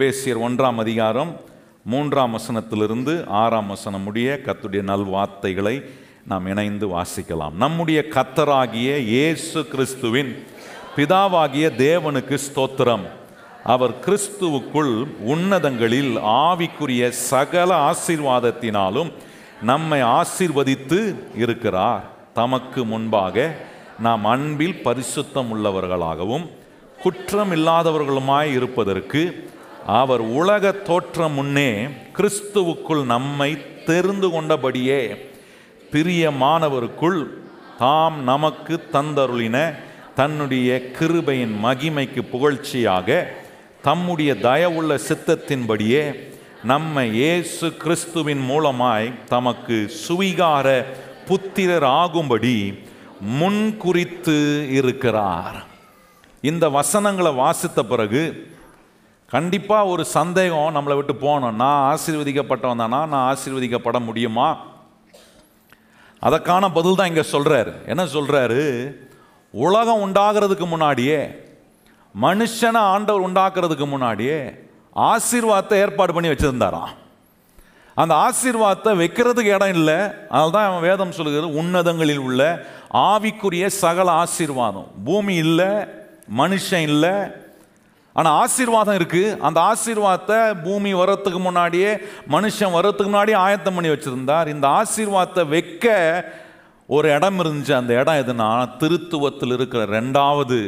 பேசியர் ஒன்றாம் அதிகாரம் மூன்றாம் வசனத்திலிருந்து ஆறாம் வசனம் முடிய கத்துடைய நல்வார்த்தைகளை நாம் இணைந்து வாசிக்கலாம். நம்முடைய கத்தராகிய இயேசு கிறிஸ்துவின் பிதாவாகிய தேவனுக்கு ஸ்தோத்திரம். அவர் கிறிஸ்துவுக்குள் உன்னதங்களில் ஆவிக்குரிய சகல ஆசீர்வாதத்தினாலும் நம்மை ஆசீர்வதித்து இருக்கிறார். தமக்கு முன்பாக நாம் அன்பில் பரிசுத்தம் உள்ளவர்களாகவும் குற்றம் இல்லாதவர்களுமாய் இருப்பதற்கு அவர் உலக தோற்றம் முன்னே கிறிஸ்துவுக்குள் நம்மை தெரிந்து கொண்டபடியே பிரியமானவருக்குள் தாம் நமக்கு தந்தருளின தன்னுடைய கிருபையின் மகிமைக்கு புகழ்ச்சியாக தம்முடைய தயவுள்ள சித்தத்தின்படியே நம்மை இயேசு கிறிஸ்துவின் மூலமாய் தமக்கு சுவிகார புத்திரர் ஆகும்படி முன்குறித்து இருக்கிறார். இந்த வசனங்களை வாசித்த பிறகு கண்டிப்பாக ஒரு சந்தேகம் நம்மளை விட்டு போகணும். நான் ஆசீர்வதிக்கப்பட்டவன் தானா? நான் ஆசீர்வதிக்கப்பட முடியுமா? அதற்கான பதில் தான் இங்கே சொல்கிறாரு என்ன சொல்கிறாரு உலகம் உண்டாகிறதுக்கு முன்னாடியே மனுஷனை ஆண்டவர் உண்டாக்குறதுக்கு முன்னாடியே ஆசீர்வாதத்தை ஏற்பாடு பண்ணி வச்சுருந்தாராம். அந்த ஆசீர்வாதத்தை வைக்கிறதுக்கு இடம் இல்லை. அதனால தான் அவன் வேதம் சொல்லுகிறது உன்னதங்களில் உள்ள ஆவிக்குரிய சகல ஆசீர்வாதம். பூமி இல்லை மனுஷன் இல்லை ஆனால் ஆசீர்வாதம் இருக்குது அந்த ஆசீர்வாதத்தை பூமி வர்றதுக்கு முன்னாடியே மனுஷன் வர்றதுக்கு முன்னாடியே ஆயத்தம் பண்ணி வச்சுருந்தார். இந்த ஆசீர்வாதத்தை வைக்க ஒரு இடம் இருந்துச்சு. அந்த இடம் எதுனா திருத்துவத்தில் இருக்கிற ரெண்டாவது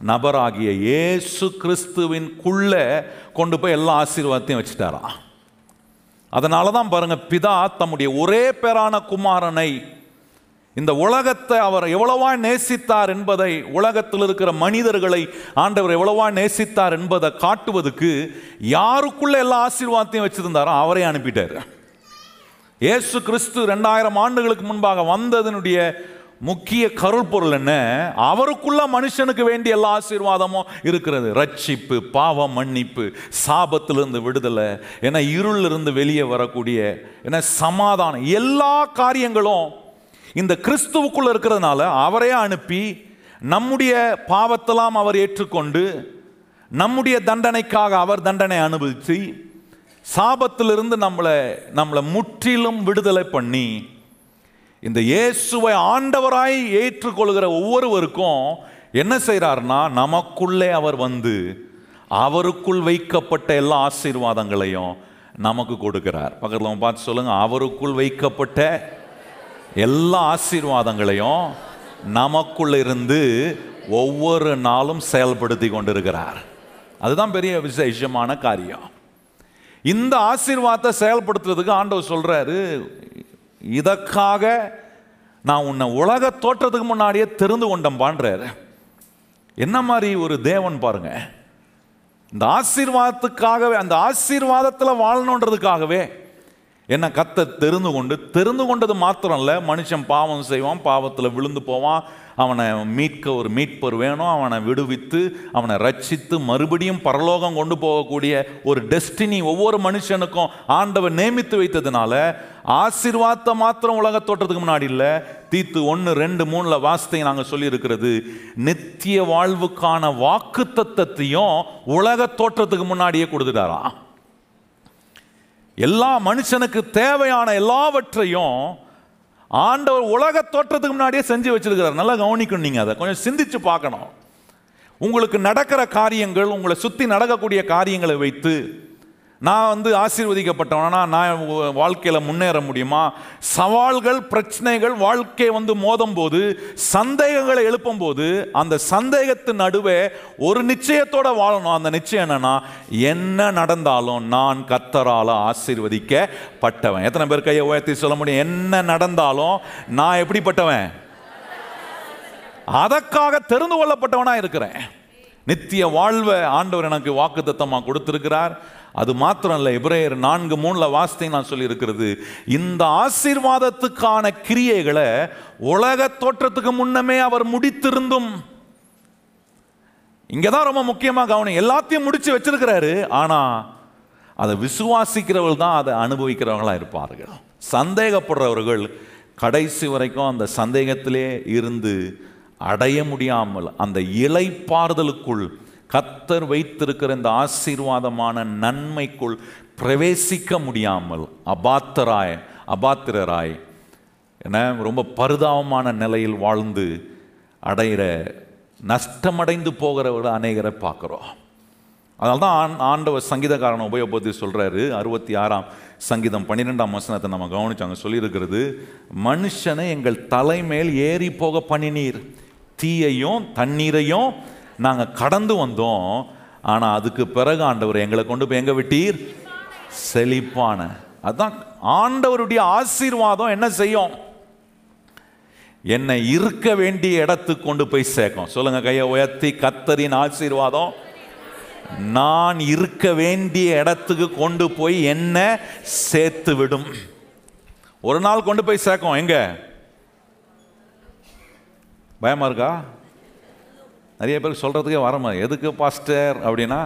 நபராகிய இயேசு கிறிஸ்துவின் குள்ளே கொண்டு போய் எல்லா ஆசீர்வாதத்தையும் வச்சுட்டாராம். அதனால தான் பாருங்கள் பிதா தம்முடைய ஒரே பேரான குமாரனை இந்த உலகத்தை அவர் எவ்வளவா நேசித்தார் என்பதை உலகத்தில் இருக்கிற மனிதர்களை ஆண்டவர் எவ்வளவா நேசித்தார் என்பதை காட்டுவதற்கு யாருக்குள்ள எல்லா ஆசீர்வாதத்தையும் வச்சிருந்தாரோ அவரே அனுப்பிட்டார். இயேசு கிறிஸ்து ரெண்டாயிரம் ஆண்டுகளுக்கு முன்பாக வந்ததனுடைய முக்கிய கருள் பொருள் என்ன? அவருக்குள்ள மனுஷனுக்கு வேண்டிய எல்லா ஆசீர்வாதமும் இருக்கிறது. ரட்சிப்பு பாவ மன்னிப்பு சாபத்திலிருந்து விடுதலை என இருளிலிருந்து வெளியே வரக்கூடிய என சமாதானம் எல்லா காரியங்களும் இந்த கிறிஸ்துவுக்குள்ள இருக்கிறதுனால அவரே அனுப்பி நம்முடைய பாவத்தெல்லாம் அவர் ஏற்றுக்கொண்டு நம்முடைய தண்டனைக்காக அவர் தண்டனை அனுபவித்து சாபத்திலிருந்து நம்மளை நம்மளை முற்றிலும் விடுதலை பண்ணி இந்த இயேசுவை ஆண்டவராய் ஏற்றுக்கொள்கிற ஒவ்வொருவருக்கும் என்ன செய்கிறார்னா நமக்குள்ளே அவர் வந்து அவருக்குள் வைக்கப்பட்ட எல்லா ஆசீர்வாதங்களையும் நமக்கு கொடுக்கிறார். பக்கத்தில் பார்த்து சொல்லுங்கள் அவருக்குள் வைக்கப்பட்ட எல்லா ஆசீர்வாதங்களையும் நமக்குள்ளிருந்து ஒவ்வொரு நாளும் செயல்படுத்தி கொண்டிருக்கிறார். அதுதான் பெரிய விசேஷமான காரியம். இந்த ஆசீர்வாதத்தை செயல்படுத்துறதுக்கு ஆண்டவர் சொல்றாரு இதற்காக நான் உன்னை உலக தோற்றத்துக்கு முன்னாடியே தெரிந்து கொண்டம்பான்றாரு என்ன மாதிரி ஒரு தேவன் பாருங்க. இந்த ஆசீர்வாதத்துக்காகவே அந்த ஆசீர்வாதத்தில் வாழணுன்றதுக்காகவே என்ன கத்த தெரிந்து கொண்டு தெரிந்து கொண்டது மாத்திரம் இல்லை மனுஷன் பாவம் செய்வான் பாவத்தில் விழுந்து போவான் அவனை மீட்க ஒரு மீட்பர் வேணும் அவனை விடுவித்து அவனை ரட்சித்து மறுபடியும் பரலோகம் கொண்டு போகக்கூடிய ஒரு டெஸ்டினி ஒவ்வொரு மனுஷனுக்கும் ஆண்டவர் நியமித்து வைத்ததுனால ஆசீர்வாதத்தை மாத்திரம் உலக தோற்றத்துக்கு முன்னாடி இல்லை தீத்து ஒன்று ரெண்டு மூணில் வாசத்தை நாங்கள் சொல்லியிருக்கிறது நித்திய வாழ்வுக்கான வாக்கு தத்தத்தையும் உலக தோற்றத்துக்கு முன்னாடியே கொடுத்துட்டாராம். எல்லா மனுஷனுக்கு தேவையான எல்லாவற்றையும் ஆண்டவர் உலக தோற்றத்துக்கு முன்னாடியே செஞ்சு வச்சிருக்கிறார். நல்லா கவனிக்கணும் நீங்கள் அதை. கொஞ்சம் சிந்திச்சு பார்க்கணும். உங்களுக்கு நடக்கிற காரியங்கள் உங்களை சுற்றி நடக்கக்கூடிய காரியங்களை வைத்து நான் வந்து ஆசீர்வதிக்கப்பட்டவனா. நான் வாழ்க்கையில் முன்னேற முடியுமா? சவால்கள் பிரச்சனைகள் வாழ்க்கையை வந்து மோதும் போது சந்தேகங்களை எழுப்பும் போது அந்த சந்தேகத்தின் நடுவே ஒரு நிச்சயத்தோட வாழணும். அந்த நிச்சயம் என்னன்னா என்ன நடந்தாலும் நான் கத்தரால் ஆசீர்வதிக்கப்பட்டவன். எத்தனை பேர் கையை உயர்த்தி சொல்ல முடியும்? என்ன நடந்தாலும் நான் எப்படிப்பட்டவன்? அதற்காக தெரிந்து கொள்ளப்பட்டவனா இருக்கிறேன். நித்திய வாழ்வை ஆண்டவர் எனக்கு வாக்குத்தத்தமாக கொடுத்திருக்கிறார். அது மாத்திரம் இல்லை இப்ரேயர் நான்கு மூணில் வாசித்தையும் நான் சொல்லியிருக்கிறது. இந்த ஆசீர்வாதத்துக்கான கிரியைகளை உலக தோற்றத்துக்கு முன்னமே அவர் முடித்திருந்தும். இங்கே தான் ரொம்ப முக்கியமாக கவனம் எல்லாத்தையும் முடித்து வச்சிருக்கிறாரு ஆனால் அதை விசுவாசிக்கிறவர்கள் தான் அதை அனுபவிக்கிறவங்களாக இருப்பார்கள். சந்தேகப்படுறவர்கள் கடைசி வரைக்கும் அந்த சந்தேகத்திலே இருந்து அடைய முடியாமல் அந்த இலைப்பாறுதலுக்குள் கத்தர் வைத்திருக்கிற இந்த ஆசீர்வாதமான நன்மைக்குள் பிரவேசிக்க முடியாமல் அபாத்தராய் அபாத்திரராய் என ரொம்ப பரிதாபமான நிலையில் வாழ்ந்து அடைகிற நஷ்டமடைந்து போகிறவர்கள் அநேகரை பார்க்குறோம். அதனால தான் ஆண் ஆண்டவர் சங்கீதக்காரனை உபயோகப்படுத்தி சொல்கிறாரு அறுபத்தி ஆறாம் சங்கீதம் பன்னிரெண்டாம் வசனத்தை நம்ம கவனிச்சாங்க சொல்லியிருக்கிறது மனுஷனை எங்கள் தலைமேல் ஏறி போக பண்ணினீர். தீயையும் தண்ணீரையும் நாங்கள் கடந்து வந்தோம். ஆனால் அதுக்கு பிறகு ஆண்டவர் எங்களை கொண்டு போய் எங்கே விட்டீர்? செழிப்பான. அதுதான் ஆண்டவருடைய ஆசீர்வாதம் என்ன செய்யும்? என்னை இருக்க வேண்டிய இடத்துக்கு கொண்டு போய் சேர்க்கும். சொல்லுங்க கையை உயர்த்தி கத்தரின் ஆசீர்வாதம். நான் இருக்க வேண்டிய இடத்துக்கு கொண்டு போய் என்ன சேர்த்து விடும். ஒரு நாள் கொண்டு போய் சேர்க்கும். எங்க? பயமா இருக்கா? நிறைய பேருக்கு சொல்கிறதுக்கே வரமா எதுக்கு பாஸ்டர் அப்படின்னா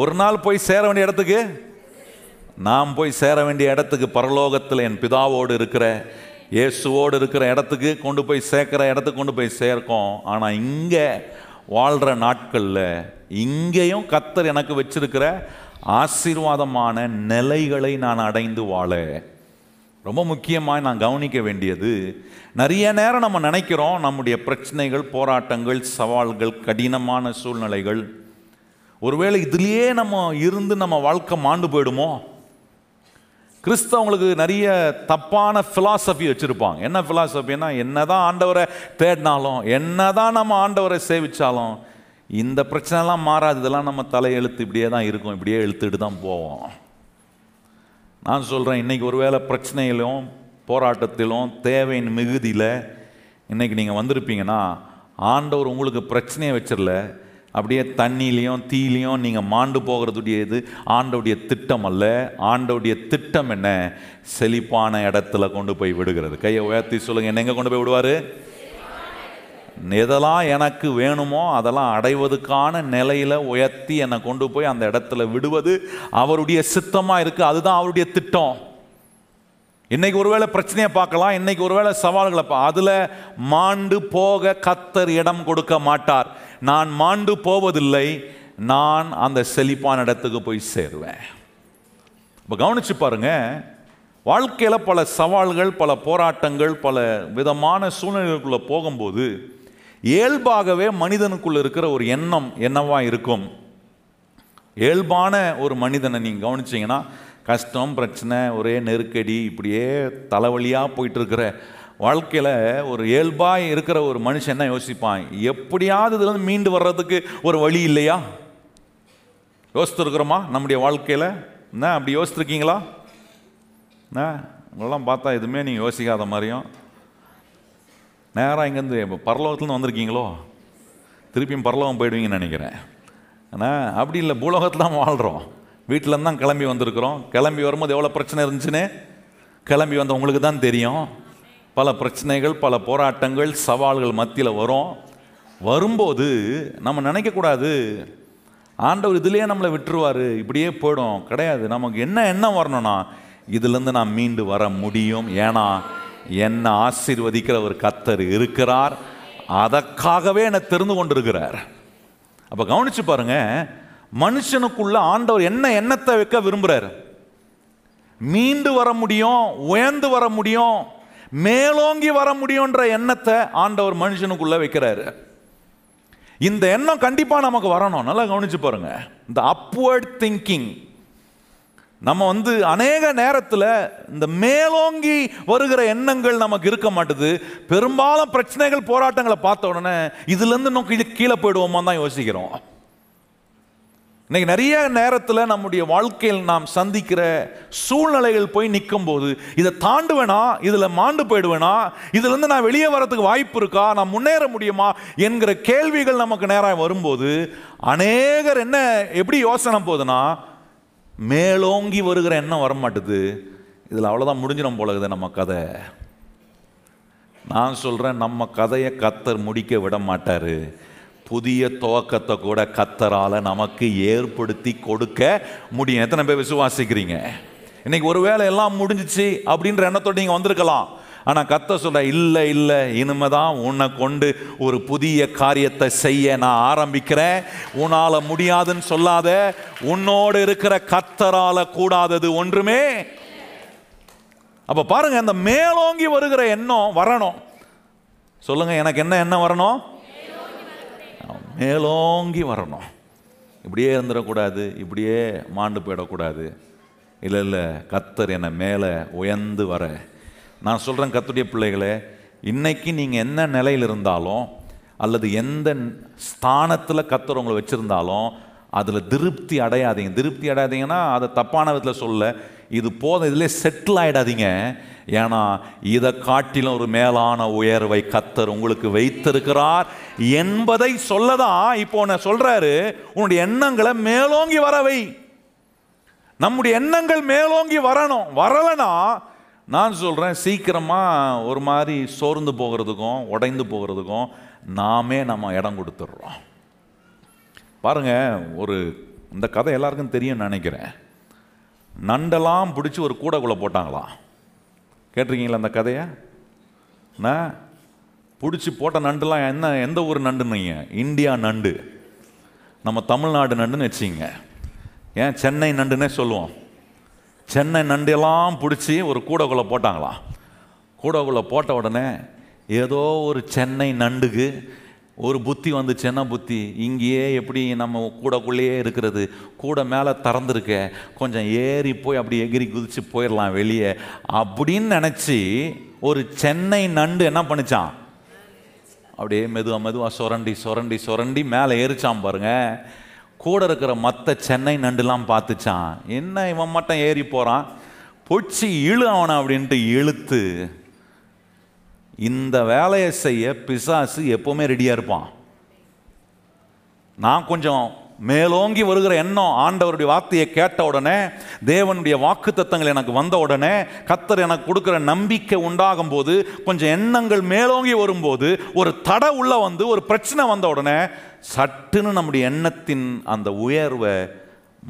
ஒரு நாள் போய் சேர வேண்டிய இடத்துக்கு? நாம் போய் சேர வேண்டிய இடத்துக்கு பரலோகத்தில் என் பிதாவோடு இருக்கிற இயேசுவோடு இருக்கிற இடத்துக்கு கொண்டு போய் சேர்க்குற இடத்துக்கு கொண்டு போய் சேர்க்கோம். ஆனால் இங்கே வாழ்கிற நாட்களில் இங்கேயும் கத்தர் எனக்கு வச்சிருக்கிற ஆசீர்வாதமான நிலைகளை நான் அடைந்து வாழ. ரொம்ப முக்கியமாக நான் கவனிக்க வேண்டியது நிறைய நேரம் நம்ம நினைக்கிறோம் நம்முடைய பிரச்சனைகள் போராட்டங்கள் சவால்கள் கடினமான சூழ்நிலைகள். ஒருவேளை இதுலேயே நம்ம இருந்து நம்ம வாழ்க்கை மாண்டு போயிடுமோ? கிறிஸ்தவங்களுக்கு நிறைய தப்பான ஃபிலாசபி வச்சுருப்பாங்க. என்ன ஃபிலாசபின்னா என்னதான் ஆண்டவரை தேடினாலும் என்னதான் நம்ம ஆண்டவரை சேவித்தாலும் இந்த பிரச்சனைலாம் மாறாது. இதெல்லாம் நம்ம தலையெழுத்து இப்படியே தான் இருக்கும். இப்படியே எழுத்துட்டு தான் போவோம். நான் சொல்கிறேன் இன்றைக்கி ஒருவேளை பிரச்சனையிலும் போராட்டத்திலும் தேவையின் மிகுதியில் இன்றைக்கி நீங்கள் வந்திருப்பீங்கன்னா ஆண்டவர் உங்களுக்கு பிரச்சனையை வச்சிடல. அப்படியே தண்ணிலையும் தீலையும் நீங்கள் மாண்டு போகிறதுடைய இது ஆண்டவுடைய திட்டம் அல்ல. ஆண்டவுடைய திட்டம் என்ன? செழிப்பான இடத்துல கொண்டு போய் விடுகிறது. கையை உயர்த்தி சொல்லுங்கள் என்ன எங்கே கொண்டு போய் விடுவார்? எதெல்லாம் எனக்கு வேணுமோ அதெல்லாம் அடைவதுக்கான நிலையில் உயர்த்தி என்னை கொண்டு போய் அந்த இடத்துல விடுவது அவருடைய சித்தமாக இருக்குது அதுதான் அவருடைய திட்டம். இன்னைக்கு ஒருவேளை பிரச்சனையை பார்க்கலாம். இன்னைக்கு ஒருவேளை சவால்களை அதில் மாண்டு போக கத்தர் இடம் கொடுக்க மாட்டார். நான் மாண்டு போவதில்லை. நான் அந்த செழிப்பான இடத்துக்கு போய் சேருவேன். இப்போ கவனிச்சு பாருங்க. வாழ்க்கையில் பல சவால்கள் பல போராட்டங்கள் பல விதமான சூழ்நிலைகளுக்குள்ளே போகும்போது இயல்பாகவே மனிதனுக்குள்ள இருக்கிற ஒரு எண்ணம் என்னவா இருக்கும்? இயல்பான ஒரு மனிதனை நீங்கள் கவனிச்சிங்கன்னா கஷ்டம் பிரச்சனை ஒரே நெருக்கடி இப்படியே தலைவலியாக போயிட்டு இருக்கிற வாழ்க்கையில் ஒரு இயல்பாக இருக்கிற ஒரு மனுஷன் என்ன யோசிப்பான்? எப்படியாவது இதுலேருந்து மீண்டு வர்றதுக்கு ஒரு வழி இல்லையா? யோசித்துருக்குறோமா நம்முடைய வாழ்க்கையில்? என்ன அப்படி யோசித்துருக்கீங்களா? என்ன உங்களெல்லாம் பார்த்தா எதுவுமே நீங்கள் யோசிக்காத மாதிரியும் நேராக இங்கேருந்து இப்போ பரலோகத்துலேருந்து வந்திருக்கீங்களோ? திருப்பியும் பரலோகம் போயிடுவீங்கன்னு நினைக்கிறேன். ஆனால் அப்படி இல்லை பூலோகத்தில் தான் வாழ்கிறோம் வீட்டிலேருந்து தான் கிளம்பி வந்திருக்கிறோம். கிளம்பி வரும்போது எவ்வளோ பிரச்சனை இருந்துச்சுன்னு கிளம்பி வந்தவங்களுக்கு தான் தெரியும். பல பிரச்சனைகள் பல போராட்டங்கள் சவால்கள் மத்தியில் வரும். வரும்போது நம்ம நினைக்கக்கூடாது. ஆண்டவர் இதுலேயே நம்மளை விட்டுருவார். இப்படியே போயிடும். கிடையாது. நமக்கு என்ன எண்ணம் வரணும்னா இதுலேருந்து நான் மீண்டு வர முடியும். ஏன்னா என்னை ஆசீர்வதிக்கிற ஒரு கத்தர் இருக்கிறார். அதற்காகவே என்னை தெரிந்து கொண்டிருக்கிறார். அப்போ கவனிச்சு பாருங்க மனுஷனுக்குள்ள ஆண்டவர் என்ன எண்ணத்தை வைக்க விரும்புகிறார் மீண்டு வர முடியும் உயர்ந்து வர முடியும் மேலோங்கி வர முடியுன்ற எண்ணத்தை ஆண்டவர் மனுஷனுக்குள்ள வைக்கிறாரு. இந்த எண்ணம் கண்டிப்பாக நமக்கு வரணும். நல்லா கவனிச்சு பாருங்க. இந்த அப்வர்ட் திங்கிங் நம்ம வந்து அநேக நேரத்தில் இந்த மேலோங்கி வருகிற எண்ணங்கள் நமக்கு இருக்க மாட்டுது. பெரும்பாலும் பிரச்சனைகள் போராட்டங்களை பார்த்த உடனே இதுலேருந்து நோக்கி கீழே கீழே போயிடுவோமா தான் யோசிக்கிறோம். இன்னைக்கு நிறைய நேரத்தில் நம்முடைய வாழ்க்கையில் நாம் சந்திக்கிற சூழ்நிலைகள் போய் நிற்கும் போது இதை தாண்டுவேனா? இதில் மாண்டு போயிடுவேனா? இதுலேருந்து நான் வெளியே வரத்துக்கு வாய்ப்பு இருக்கா? நான் முன்னேற முடியுமா? என்கிற கேள்விகள் நமக்கு நேராக வரும்போது அநேகர் என்ன எப்படி யோசனை போகுதுன்னா மேலோங்கி வருகிற எண்ணம் வர மாட்டுது இதில் அவ்வளோதான் முடிஞ்சிடும் போல இருக்குது நம்ம கதை. நான் சொல்கிறேன் நம்ம கதையை கத்தர் முடிக்க விட மாட்டார் புதிய துவக்கத்தை கூட கத்தரால் நமக்கு ஏற்படுத்தி கொடுக்க முடியும். எத்தனை பேர் விசுவாசிக்கிறீங்க? இன்னைக்கு ஒருவேளை எல்லாம் முடிஞ்சிச்சு அப்படின்ற எண்ணத்தோடு நீங்கள் வந்திருக்கலாம். ஆனால் கத்த சொல்ல இல்லை இல்லை இனிமேதான் உன்னை கொண்டு ஒரு புதிய காரியத்தை செய்ய நான் ஆரம்பிக்கிறேன். உன்னால முடியாதுன்னு சொல்லாத உன்னோடு இருக்கிற கத்தரால கூடாதது ஒன்றுமே அப்போ பாருங்க அந்த மேலோங்கி வருகிற எண்ணம் வரணும். சொல்லுங்க எனக்கு என்ன எண்ணம் வரணும்? மேலோங்கி வரணும். இப்படியே இருந்துடக்கூடாது இப்படியே மாண்டு போயிடக்கூடாது. இல்லை இல்லை கத்தர் என்னை மேலே உயர்ந்து வர நான் சொல்கிறேன் கத்துடைய பிள்ளைகளே இன்றைக்கி நீங்கள் என்ன நிலையில் இருந்தாலும் அல்லது எந்த ஸ்தானத்தில் கத்தர் உங்களை வச்சுருந்தாலும் அதில் திருப்தி அடையாதீங்க. திருப்தி அடையாதீங்கன்னா அதை தப்பான விதத்தில் சொல்ல இது போதும் இதிலே செட்டில் ஆகிடாதீங்க ஏன்னா இதை காட்டிலும் ஒரு மேலான உயர்வை கத்தர் உங்களுக்கு வைத்திருக்கிறார் என்பதை சொல்லதான் இப்போ நான் சொல்கிறாரு உன்னுடைய எண்ணங்களை மேலோங்கி வரவை நம்முடைய எண்ணங்கள் மேலோங்கி வரணும். வரலைன்னா நான் சொல்கிறேன் சீக்கிரமாக ஒரு மாதிரி சோர்ந்து போகிறதுக்கும் உடைந்து போகிறதுக்கும் நாமே நம்ம இடம் கொடுத்துட்றோம். பாருங்க ஒரு இந்த கதை எல்லாருக்கும் தெரியும்னு நினைக்கிறேன். நண்டெல்லாம் பிடிச்சி ஒரு கூடைக்குள்ளே போட்டாங்களாம் கேட்டிருக்கீங்களா அந்த கதையை? நான் பிடிச்சி போட்ட நண்டுலாம் என்ன எந்த ஊர் நண்டுன்னீங்க? இந்தியா நண்டு. நம்ம தமிழ்நாடு நண்டுன்னு வச்சிங்க ஏன் சென்னை நண்டுன்னே சொல்லுவோம். சென்னை நண்டெல்லாம் பிடிச்சி ஒரு கூடக்குள்ளே போட்டாங்களாம். கூடக்குள்ளே போட்ட உடனே ஏதோ ஒரு சென்னை நண்டுக்கு ஒரு புத்தி வந்துச்சுன்னா புத்தி? இங்கேயே எப்படி நம்ம கூடக்குள்ளேயே இருக்கிறது? கூட மேலே திறந்துருக்க கொஞ்சம் ஏறி போய் அப்படி எகிரி குதித்து போயிடலாம் வெளியே அப்படின்னு நினச்சி ஒரு சென்னை நண்டு என்ன பண்ணிச்சான் அப்படியே மெதுவாக மெதுவாக சுரண்டி சுரண்டி சுரண்டி மேலே ஏறிச்சான் பாருங்கள் கூட இருக்கிற மற்ற சென்னை நண்டுலாம் பார்த்துச்சான். என்ன இவன் மட்டும் ஏறி போகிறான் பொச்சி இழு அவனை அப்படின்ட்டு இழுத்து இந்த வேலையை செய்ய பிசாசு எப்போவுமே ரெடியாக இருப்பான். நான் கொஞ்சம் மேலோங்கி வருகிற எண்ணம் ஆண்டவருடைய வார்த்தையை கேட்ட உடனே தேவனுடைய வாக்கு தத்தங்கள் எனக்கு வந்த உடனே கத்தர் எனக்கு கொடுக்குற நம்பிக்கை உண்டாகும் போது கொஞ்சம் எண்ணங்கள் மேலோங்கி வரும்போது ஒரு தடை உள்ள வந்து ஒரு பிரச்சனை வந்த உடனே சட்டுன்னு நம்முடைய எண்ணத்தின் அந்த உயர்வை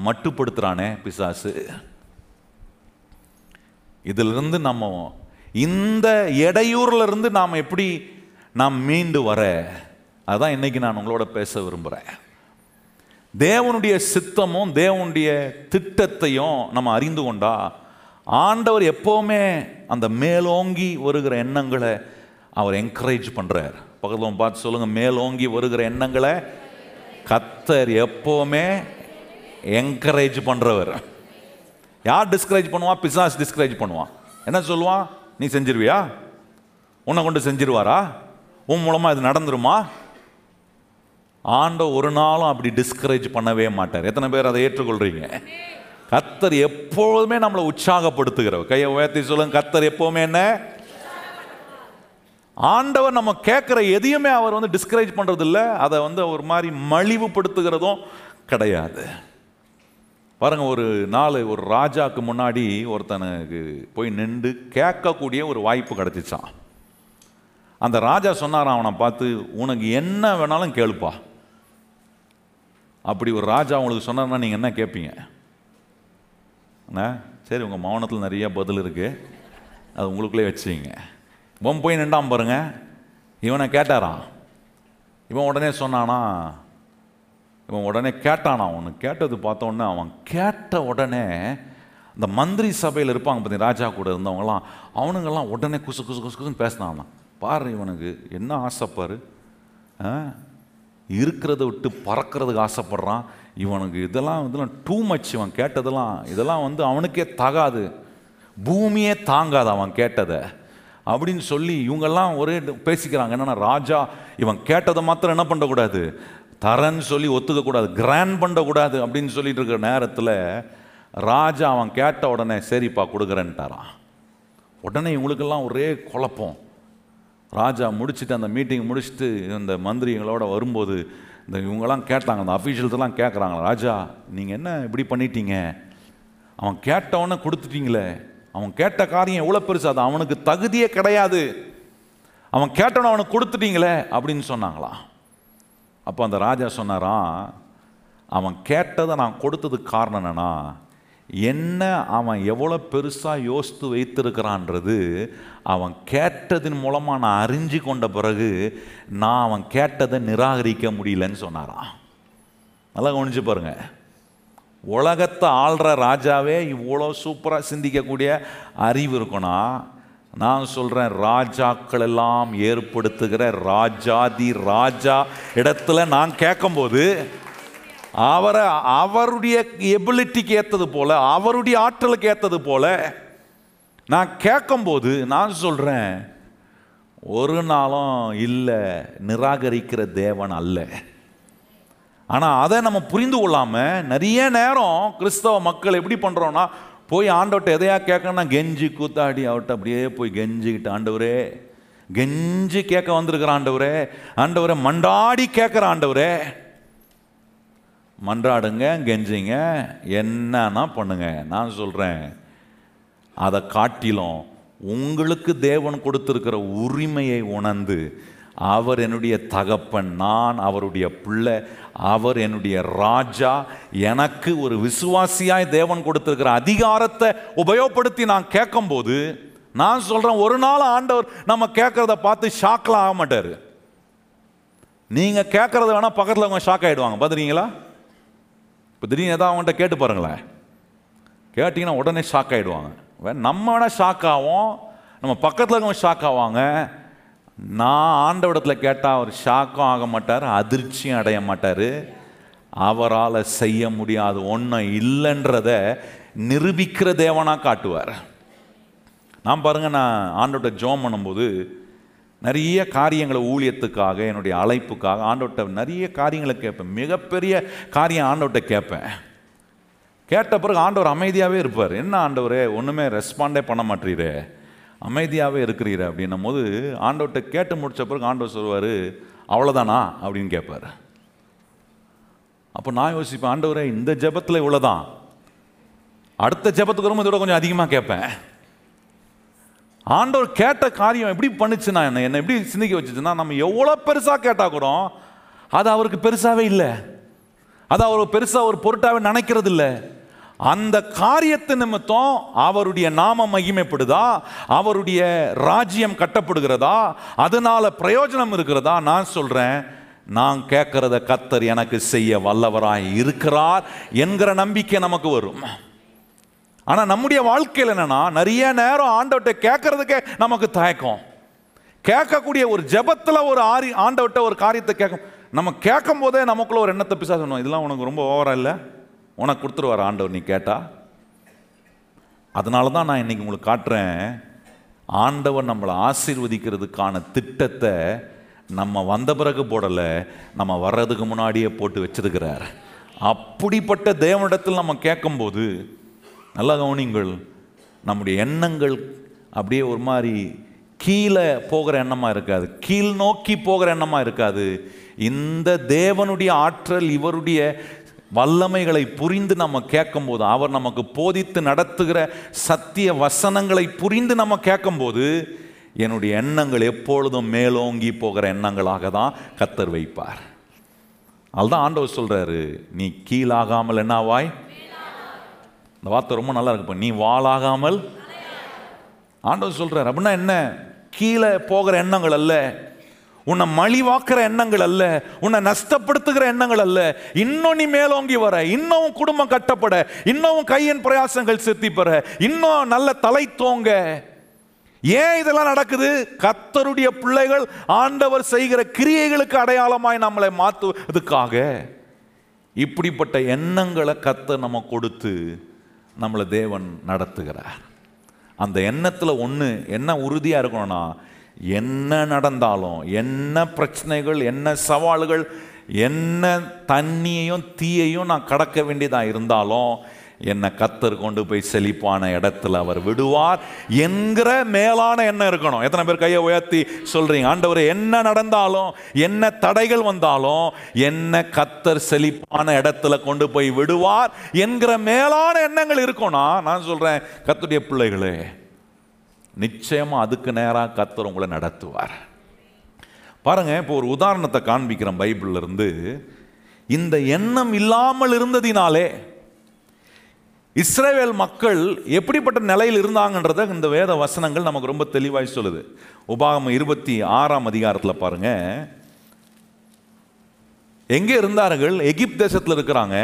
மட்டுப்படுத்துகிறானே பிசாசு. இதிலிருந்து நம்ம இந்த இடையூறுல இருந்து நாம் எப்படி நாம் மீண்டு வர? அதான் இன்னைக்கு நான் உங்களோட பேச விரும்புகிறேன் தேவனுடைய சித்தமும் தேவனுடைய திட்டத்தையும் நம்ம அறிந்து கொண்டா ஆண்டவர் எப்போவுமே அந்த மேலோங்கி வருகிற எண்ணங்களை அவர் என்கரேஜ் பண்ணுறார் பக்கத்தில் பார்த்து சொல்லுங்கள் மேலோங்கி வருகிற எண்ணங்களை கத்தர் எப்போவுமே என்கரேஜ் பண்ணுறவர் யார் டிஸ்கரேஜ் பண்ணுவான் பிசாஸ் டிஸ்கரேஜ் பண்ணுவான் என்ன சொல்லுவான் நீ செஞ்சிருவியா? உன்னை கொண்டு செஞ்சிருவாரா? உன் மூலமாக இது நடந்துருமா? ஆண்ட ஒரு நாளும் அப்படி டிஸ்கரேஜ் பண்ணவே மாட்டார். எத்தனை பேர் அதை ஏற்றுக்கொள்கிறீங்க கத்தர் எப்பொழுதுமே நம்மளை உற்சாகப்படுத்துகிறவர். கையை உயர்த்தி சொல்லுங்க கத்தர் எப்போவுமே என்ன ஆண்டவர் நம்ம கேட்குற எதையுமே அவர் வந்து டிஸ்கரேஜ் பண்ணுறது இல்லை அதை வந்து ஒரு மாதிரி மலிவுபடுத்துகிறதும் கிடையாது. பாருங்க ஒரு நாள் ஒரு ராஜாவுக்கு முன்னாடி ஒருத்தனுக்கு போய் நின்று கேட்கக்கூடிய ஒரு வாய்ப்பு கிடைச்சிச்சான் அந்த ராஜா சொன்னார் அவனை பார்த்து உனக்கு என்ன வேணாலும் கேளுப்பா. அப்படி ஒரு ராஜா உங்களுக்கு சொன்னார்னா நீங்கள் என்ன கேட்பீங்க? சரி உங்கள் மௌனத்தில் நிறைய பதில் இருக்குது அது உங்களுக்குள்ளே வச்சுங்க இவன் போய் நின்றான் பாருங்க. இவனை கேட்டாரா இவன் உடனே சொன்னானா இவன் உடனே கேட்டானா அவனு கேட்டது பார்த்தோன்னே அவன் கேட்ட உடனே இந்த மந்திரி சபையில் இருப்பாங்க பார்த்தீங்க ராஜா கூட இருந்தவங்களாம் அவனுங்கெல்லாம் உடனே குசு குசு குசு குசுன்னு பேசினான் பாரு இவனுக்கு என்ன ஆசைப்பாரு ஆ? இருக்கிறத விட்டு பறக்கிறதுக்கு ஆசைப்படுறான். இவனுக்கு இதெல்லாம் இதெல்லாம் டூ மச் இவன் கேட்டதெல்லாம் இதெல்லாம் வந்து அவனுக்கே தகாது. பூமியே தாங்காது அவன் கேட்டதை. அப்படின்னு சொல்லி இவங்கெல்லாம் ஒரே பேசிக்கிறாங்க. என்னன்னா ராஜா இவன் கேட்டதை மாத்திரம் என்ன பண்ணக்கூடாது? தரன்னு சொல்லி ஒத்துக்கக்கூடாது. கிராண்ட் பண்ணக்கூடாது அப்படின்னு சொல்லிட்டு இருக்கிற நேரத்தில் ராஜா அவன் கேட்ட உடனே சரிப்பா கொடுக்குறேன்ட்டாரான் உடனே இவங்களுக்கெல்லாம் ஒரே குழப்பம். ராஜா முடிச்சுட்டு அந்த மீட்டிங் முடிச்சுட்டு இந்த மந்திரிங்களோட வரும்போது இந்த இவங்கெல்லாம் கேட்டாங்க அந்த அஃபீஷியல்ஸ்லாம் கேட்குறாங்க ராஜா நீங்கள் என்ன இப்படி பண்ணிட்டீங்க? அவன் கேட்டவொன்னே கொடுத்துட்டீங்களே. அவன் கேட்ட காரியம் எவ்வளோ பெருசு? அது அவனுக்கு தகுதியே கிடையாது. அவன் கேட்டவன அவனுக்கு கொடுத்துட்டீங்களே அப்படின்னு சொன்னாங்களா? அப்போ அந்த ராஜா சொன்னாராம் அவன் கேட்டதை நான் கொடுத்ததுக்கு காரணம் என்னென்னா என்ன அவன் எவ்வளோ பெருசாக யோசித்து வைத்திருக்கிறான்றது அவன் கேட்டதின் மூலமாக நான் அறிஞ்சு கொண்ட பிறகு நான் அவன் கேட்டதை நிராகரிக்க முடியலன்னு சொன்னாராம் நல்லா கவனிச்சு பாருங்கள் உலகத்தை ஆள்ற ராஜாவே இவ்வளோ சூப்பராக சிந்திக்கக்கூடிய அறிவு இருக்குன்னா நான் சொல்கிறேன் ராஜாக்கள் எல்லாம் ஏற்படுத்துகிற ராஜாதி ராஜா இடத்துல நான் கேட்கும்போது அவரை அவருடைய எபிலிட்டிக்கு ஏற்றது போல் அவருடைய ஆற்றலுக்கு ஏற்றது போல் நான் கேட்கும்போது நான் சொல்கிறேன் ஒரு நாளும் இல்லை நிராகரிக்கிற தேவன் அல்ல. ஆனால் அதை நம்ம புரிந்து கொள்ளாமல் நிறைய நேரம் கிறிஸ்தவ மக்கள் எப்படி பண்ணுறோன்னா போய் ஆண்டவர்கிட்ட எதையா கேட்கணும்னா கெஞ்சி கூத்தாடி அவர்கிட்ட அப்படியே போய் கெஞ்சிக்கிட்டு ஆண்டவரே கெஞ்சி கேட்க வந்திருக்கிற ஆண்டவரே ஆண்டவரே மண்டாடி கேட்குற ஆண்டவரே மன்றாடுங்க கெஞ்சிங்க என்னன்னா பண்ணுங்க நான் சொல்கிறேன் அதை காட்டிலும் உங்களுக்கு தேவன் கொடுத்துருக்கிற உரிமையை உணர்ந்து அவர் என்னுடைய தகப்பன் நான் அவருடைய பிள்ளை அவர் என்னுடைய ராஜா எனக்கு ஒரு விசுவாசியாய் தேவன் கொடுத்திருக்கிற அதிகாரத்தை உபயோகப்படுத்தி நான் கேட்கும்போது நான் சொல்கிறேன் ஒரு நாள் ஆண்டவர் நம்ம கேட்குறத பார்த்து ஷாக்கில் ஆக மாட்டார். நீங்கள் கேட்குறத வேணால் பக்கத்தில் அவங்க ஷாக் ஆகிடுவாங்க பார்த்துறீங்களா இப்போ திடீர்னு ஏதாவது அவங்கள்ட்ட கேட்டு பாருங்களேன். கேட்டிங்கன்னா உடனே ஷாக் ஆகிடுவாங்க நம்ம வேணால் ஷாக் ஆகும் நம்ம பக்கத்தில் இருக்கவங்க ஷாக் ஆவாங்க. நான் ஆண்டவிடத்தில் கேட்டால் அவர் ஷாக்கும் ஆக மாட்டார் அதிர்ச்சியும் அடைய மாட்டார். அவரால் செய்ய முடியாத ஒன்றும் இல்லைன்றத நிரூபிக்கிற தேவனாக காட்டுவார். நான் பாருங்க நான் ஆண்டோட்ட ஜோம் பண்ணும்போது நிறைய காரியங்களை ஊழியத்துக்காக என்னுடைய அழைப்புக்காக ஆண்டோட்ட நிறைய காரியங்களை கேட்பேன். மிகப்பெரிய காரியம் ஆண்டோட்ட கேட்பேன். கேட்ட பிறகு ஆண்டவர் அமைதியாகவே இருப்பார். என்ன ஆண்டவரே ஒன்றுமே ரெஸ்பாண்டே பண்ண மாட்டீரே. அமைதியாகவே இருக்கிறீர் அப்படின்னும் போது ஆண்டவர்கிட்ட கேட்டு முடிச்ச பிறகு ஆண்டவர் சொல்வார் அவ்வளோதானா அப்படின்னு கேட்பார் அப்போ நான் யோசிப்பேன் ஆண்டவரே இந்த ஜெபத்தில் இவ்வளோதான் அடுத்த ஜெபத்துக்கு வரும்போது இதோட கொஞ்சம் அதிகமாக கேட்பேன். ஆண்டவர் கேட்ட காரியம் எப்படி பண்ணுச்சுன்னா என்ன என்ன எப்படி சிந்திக்க வச்சுச்சுன்னா நம்ம எவ்வளோ பெருசாக கேட்டால் கூட அது அவருக்கு பெருசாகவே இல்லை. அது அவர் பெருசாக ஒரு பொருட்டாகவே நினைக்கிறது இல்லை அந்த காரியத்து நிமித்தம் அவருடைய நாம மகிமைப்படுதா? அவருடைய ராஜ்யம் கட்டப்படுகிறதா? அதனால பிரயோஜனம் இருக்கிறதா? நான் சொல்றேன் நான் கேட்கறத கத்தர் எனக்கு செய்ய வல்லவராய் இருக்கிறார் என்கிற நம்பிக்கை நமக்கு வரும். ஆனால் நம்முடைய வாழ்க்கையில் என்னன்னா நிறைய நேரம் ஆண்டவர்கிட்ட கேட்கறதுக்கே நமக்கு தயக்கம். கேட்கக்கூடிய ஒரு ஜபத்தில் ஒரு ஆரி ஆண்டவர்கிட்ட ஒரு காரியத்தை கேட்கும். நம்ம கேட்கும் போதே நமக்குள்ள ஒரு எண்ணத்தை பிசா சொன்னோம் இதெல்லாம் உனக்கு ரொம்ப ஓவரா இல்லை? உனக்கு கொடுத்துருவார் ஆண்டவர் நீ கேட்டா? அதனால தான் நான் இன்னைக்கு உங்களுக்கு காட்டுறேன். ஆண்டவர் நம்மளை ஆசீர்வதிக்கிறதுக்கான திட்டத்தை நம்ம வந்த பிறகு போடலை நம்ம வர்றதுக்கு முன்னாடியே போட்டு வச்சிருக்கிறார். அப்படிப்பட்ட தேவனிடத்தில் நம்ம கேட்கும்போது நல்லா கவனிங்கள் நம்முடைய எண்ணங்கள் அப்படியே ஒரு மாதிரி கீழே போகிற எண்ணமாக இருக்காது. கீழ் நோக்கி போகிற எண்ணமாக இருக்காது. இந்த தேவனுடைய ஆற்றல் இவருடைய வல்லமைகளை புரிந்து நம்ம கேட்கும்போது அவர் நமக்கு போதித்து நடத்துகிற சத்திய வசனங்களை புரிந்து நம்ம கேட்கும்போது என்னுடைய எண்ணங்கள் எப்பொழுதும் மேலோங்கி போகிற எண்ணங்களாக தான் கத்தர் வைப்பார். அதுதான் ஆண்டவர் சொல்கிறாரு நீ கீழாகாமல் என்னவாய் இந்த வார்த்தை ரொம்ப நல்லா இருக்கு நீ வாளாகாமல். ஆண்டவர் சொல்கிறார் அப்படின்னா என்ன? கீழே போகிற எண்ணங்கள் அல்ல. உன்னை மலிவாக்குற எண்ணங்கள் அல்ல. உன்னை நஷ்டப்படுத்துகிற எண்ணங்கள் அல்ல. இன்னும் நீ மேலோங்கி வர இன்னும் குடும்பம் கட்டப்பட இன்னும் கையின் பிரயாசங்கள் சித்தி பெற இன்னும் நல்ல தலை தோங்க. ஏன் இதெல்லாம் நடக்குது? கத்தருடைய பிள்ளைகள் ஆண்டவர் செய்கிற கிரியைகளுக்கு அடையாளமாய் நம்மளை மாற்றுவதுக்காக இப்படிப்பட்ட எண்ணங்களை கத்த நம்ம கொடுத்து நம்மளை தேவன் நடத்துகிறார். அந்த எண்ணத்தில் ஒன்று என்ன உறுதியாக இருக்கணும்னா என்ன நடந்தாலும் என்ன பிரச்சனைகள் என்ன சவால்கள் என்ன தண்ணியையும் தீயையும் நான் கடக்க வேண்டியதாக இருந்தாலும் என்னை கத்தர் கொண்டு போய் செழிப்பான இடத்துல அவர் விடுவார் என்கிற மேலான எண்ணம் இருக்கணும். எத்தனை பேர் கையை உயர்த்தி சொல்றீங்க? ஆண்டவர் என்ன நடந்தாலும் என்ன தடைகள் வந்தாலும் என்ன கத்தர் செழிப்பான இடத்துல கொண்டு போய் விடுவார் என்கிற மேலான எண்ணங்கள் இருக்கும்னா நான் சொல்றேன் கத்துடைய பிள்ளைகளே நிச்சயமாக அதுக்கு நேராக கத்தர் உங்களை நடத்துவார். பாருங்க இப்போ ஒரு உதாரணத்தை காண்பிக்கிறேன் பைபிள்ல இருந்து இந்த எண்ணம் இல்லாமல் இருந்ததினாலே இஸ்ரேல் மக்கள் எப்படிப்பட்ட நிலையில் இருந்தாங்கன்றத இந்த வேத வசனங்கள் நமக்கு ரொம்ப தெளிவாய் சொல்லுது. உபாகம் இருபத்தி ஆறாம் அதிகாரத்தில் பாருங்க. எங்கே இருந்தார்கள்? எகிப்த் தேசத்தில் இருக்கிறாங்க.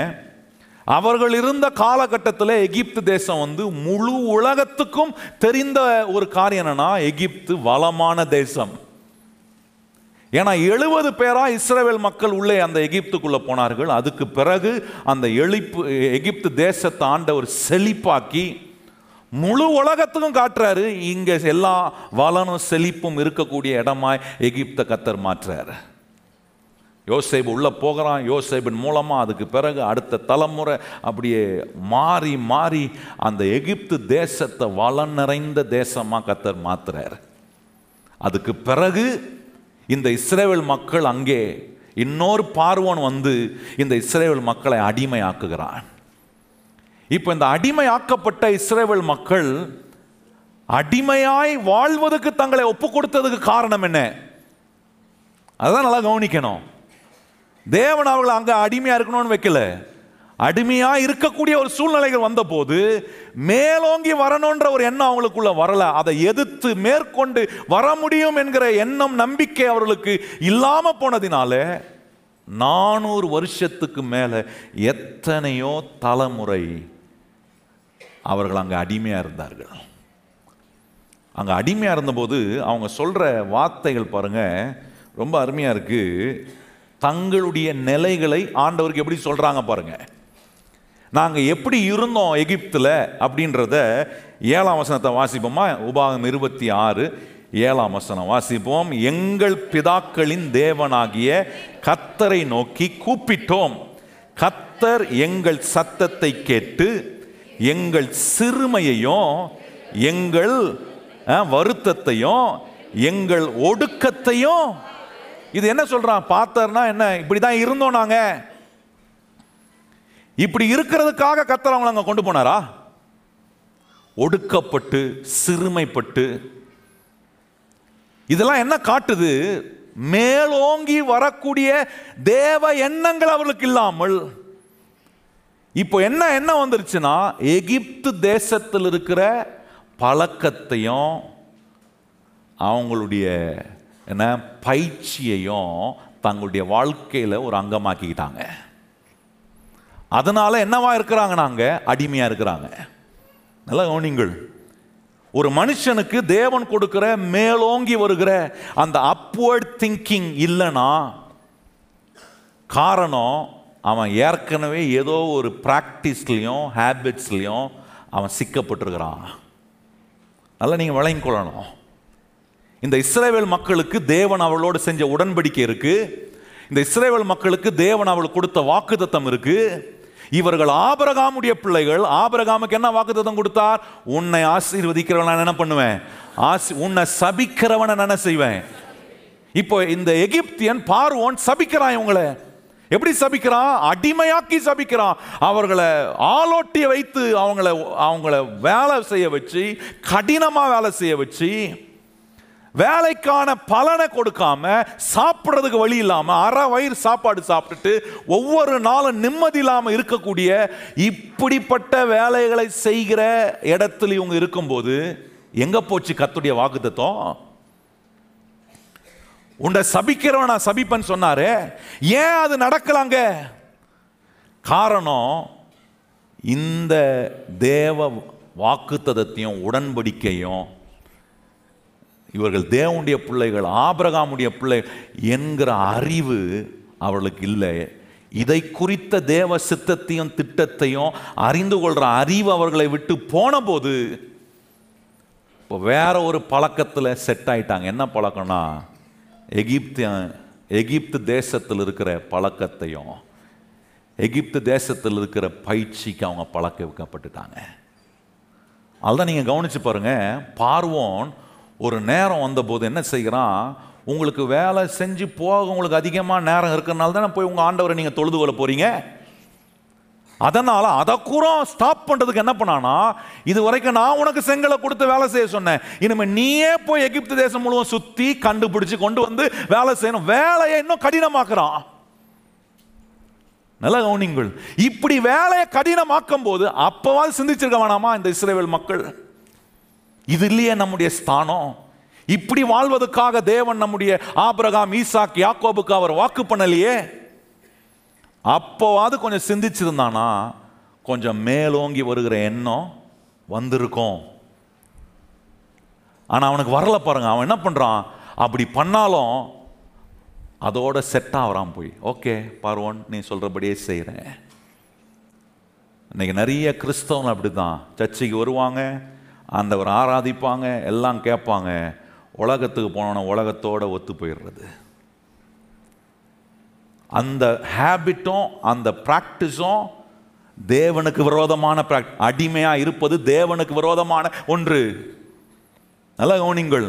அவர்கள் இருந்த காலகட்டத்தில் எகிப்து தேசம் வந்து முழு உலகத்துக்கும் தெரிந்த ஒரு காரியம் என்னன்னா எகிப்து வளமான தேசம். ஏன்னா எழுபது பேரா இஸ்ரேல் மக்கள் உள்ளே அந்த எகிப்துக்குள்ள போனார்கள். அதுக்கு பிறகு அந்த எழுப்பு எகிப்து தேசத்தை ஒரு செழிப்பாக்கி முழு உலகத்துக்கும் காட்டுறாரு. இங்க எல்லா வளனும் செழிப்பும் இருக்கக்கூடிய இடமாய் எகிப்த கத்தர் மாற்றுறாரு. யோசேபு உள்ளே போகிறான் யோசேபின் மூலமாக அதுக்கு பிறகு அடுத்த தலைமுறை அப்படியே மாறி மாறி அந்த எகிப்து தேசத்தை வளம் நிறைந்த தேசமாக கத்தர் மாத்துறார். அதுக்கு பிறகு இந்த இஸ்ரேல் மக்கள் அங்கே இன்னொரு பார்வன் வந்து இந்த இஸ்ரேல் மக்களை அடிமையாக்குகிறான். இப்போ இந்த அடிமையாக்கப்பட்ட இஸ்ரேல் மக்கள் அடிமையாய் வாழ்வதற்கு தங்களை ஒப்பு கொடுத்ததுக்கு காரணம் என்ன? அதான் நல்லா கவனிக்கணும். தேவன் அவர்களை அங்கே அடிமையாக இருக்கணும்னு வைக்கல. அடிமையாக இருக்கக்கூடிய ஒரு சூழ்நிலைகள் வந்தபோது மேலோங்கி வரணுன்ற ஒரு எண்ணம் அவங்களுக்குள்ள வரல. அதை எதிர்த்து மேற்கொண்டு வர முடியும் என்கிற எண்ணம் நம்பிக்கை அவர்களுக்கு இல்லாமல் போனதினால நானூறு வருஷத்துக்கு மேலே எத்தனையோ தலைமுறை அவர்கள் அங்கே அடிமையாக இருந்தார்கள். அங்கே அடிமையாக இருந்தபோது அவங்க சொல்கிற வார்த்தைகள் பாருங்க ரொம்ப அருமையாக இருக்குது தங்களுடைய நிலைகளை ஆண்டவருக்கு எப்படி சொல்கிறாங்க பாருங்க. நாங்கள் எப்படி இருந்தோம் எகிப்தில் அப்படின்றத ஏழாம் வசனத்தை வாசிப்போமா? உபாகம் இருபத்தி ஆறு. ஏழாம் வசனம் வாசிப்போம். எங்கள் பிதாக்களின் தேவனாகிய கத்தரை நோக்கி கூப்பிட்டோம். கத்தர் எங்கள் சத்தத்தை கேட்டு எங்கள் சிறுமையையும் எங்கள் வருத்தத்தையும் எங்கள் ஒடுக்கத்தையும் இது என்ன சொல்றான்? பார்த்தர்னா என்ன? இப்படி தான் இருந்தோம் நாங்க. இப்படி இருக்கிறதுக்காக கத்தர் அவங்களை அங்க கொண்டு போனாரா? ஒடுக்கப்பட்டு சிறுமைப்பட்டு. இதெல்லாம் என்ன காட்டுது? மேலோங்கி வரக்கூடிய தேவ எண்ணங்கள் அவர்களுக்கு இல்லாமல். இப்போ என்ன என்ன வந்துருச்சுன்னா எகிப்து தேசத்தில் இருக்கிற பழக்கத்தையும் அவங்களுடைய என்ன? பயிற்சியையும் தங்களுடைய வாழ்க்கையில் ஒரு அங்கமாக்கிக்கிட்டாங்க. அதனால என்னவா இருக்கிறாங்க நாங்கள் அடிமையாக இருக்கிறாங்க. நல்லா கவனிங்கள் ஒரு மனுஷனுக்கு தேவன் கொடுக்கிற மேலோங்கி வருகிற அந்த அப்வர்ட் திங்கிங் இல்லைன்னா காரணம் அவன் ஏற்கனவே ஏதோ ஒரு ப்ராக்டிஸ்லேயும் ஹேபிட்ஸ்லேயும் அவன் சிக்கப்பட்டிருக்கிறான். நல்லா நீங்கள் விளங்கிக் கொள்ளணும் இந்த இஸ்ரேவேல் மக்களுக்கு தேவன் அவளோடு செஞ்ச உடன்படிக்கை இருக்கு. இந்த இஸ்ரேவேல் மக்களுக்கு தேவன் அவள் கொடுத்த வாக்குத்தத்தம் இருக்கு. இவர்கள் ஆபரகாமுடைய பிள்ளைகள் ஆபரகாமுக்கு என்ன வாக்குத்தத்தம் கொடுத்தார்? உன்னை ஆசீர்வதிக்கிறவன் நான் என்ன பண்ணுவேன்? ஆசி உன்னை சபிக்கிறவனை நான் என்ன செய்வேன்? இப்போ இந்த எகிப்தியன் பார்வோன் சபிக்கிறான் இவங்களை. எப்படி சபிக்கிறான்? அடிமையாக்கி சபிக்கிறான். அவர்களை ஆலோட்டி வைத்து அவங்கள அவங்கள வேலை செய்ய வச்சு கடினமாக வேலை செய்ய வச்சு வேலைக்கான பலனை கொடுக்காம சாப்பிட்றதுக்கு வழி இல்லாம அரை வயிறு சாப்பாடு சாப்பிட்டுட்டு ஒவ்வொரு நாளும் நிம்மதி இல்லாம இருக்கக்கூடிய இப்படிப்பட்ட வேலைகளை செய்கிற இடத்துல இவங்க இருக்கும்போது எங்க போச்சு கத்துடைய வாக்குத்தத்தம்? உன்னை சபிக்கிறவன் நான் சபிப்பேன்னு சொன்னாரு. ஏன் அது நடக்கலாங்க? காரணம் இந்த தேவ வாக்குத்ததத்தையும் உடன்படிக்கையும் இவர்கள் தேவனுடைய பிள்ளைகள் ஆபிரகாமுடைய பிள்ளை என்கிற அறிவு அவர்களுக்கு இல்லை. இதை குறித்த தேவ சித்தத்தையும் திட்டத்தையும் அறிந்து கொள்கிற அறிவு அவர்களை விட்டு போன போது இப்போ வேற ஒரு பழக்கத்தில் செட் ஆயிட்டாங்க. என்ன பழக்கம்னா எகிப்து எகிப்து தேசத்தில் இருக்கிற பழக்கத்தையும் எகிப்து தேசத்தில் இருக்கிற பயிற்சிக்கு அவங்க பழக்க வைக்கப்பட்டுட்டாங்க. அதுதான் நீங்கள் கவனிச்சு பாருங்க பார்வோன் ஒரு நேரம் வந்தபோது என்ன செய்கிறான்? உங்களுக்கு வேலை செஞ்சு போக உங்களுக்கு அதிகமாக நேரம் இருக்கிறனால தானே போய் உங்கள் ஆண்டவரை நீங்கள் தொழுது கொள்ள போகிறீங்க அதனால் அதை கூட ஸ்டாப் பண்ணுறதுக்கு என்ன பண்ணானா இது வரைக்கும் நான் உனக்கு செங்கலை கொடுத்து வேலை செய்ய சொன்னேன். இனிமே நீயே போய் எகிப்து தேசம் முழுவதும் சுற்றி கண்டுபிடிச்சு கொண்டு வந்து வேலை செய்யணும். வேலையை இன்னும் கடினமாக்குறான். நல்ல கவனிங்கள் இப்படி வேலையை கடினமாக்கும் போது அப்பவாது சிந்திச்சிருக்க வேணாமா இந்த இஸ்ரேவேல் மக்கள்? இது இல்லையே நம்முடைய ஸ்தானம். இப்படி வாழ்வதற்காக தேவன் நம்முடைய ஆபிரகாம் ஈசாக் யாக்கோபுக்கு அவர் வாக்கு பண்ணலையே? அப்போவாது கொஞ்சம் சிந்திச்சிருந்தானா கொஞ்சம் மேலோங்கி வருகிற எண்ணம் வந்திருக்கும். ஆனால் அவனுக்கு வரல பாருங்க. அவன் என்ன பண்ணுறான் அப்படி பண்ணாலும் அதோட செட் ஆகிறான் போய். ஓகே பார்வோன் நீ சொல்கிறபடியே செய்கிறேன் இன்னைக்கு நிறைய கிறிஸ்தவன் அப்படி தான் சர்ச்சைக்கு வருவாங்க ஆண்டவர் ஆராதிப்பாங்க எல்லாம் கேட்பாங்க. உலகத்துக்கு போனோன்னா உலகத்தோடு ஒத்து போயிடுறது. அந்த ஹேபிட்டும் அந்த ப்ராக்டிஸும் தேவனுக்கு விரோதமான ப்ராக் அடிமையாக இருப்பது தேவனுக்கு விரோதமான ஒன்று. நல்ல கவனிங்கள்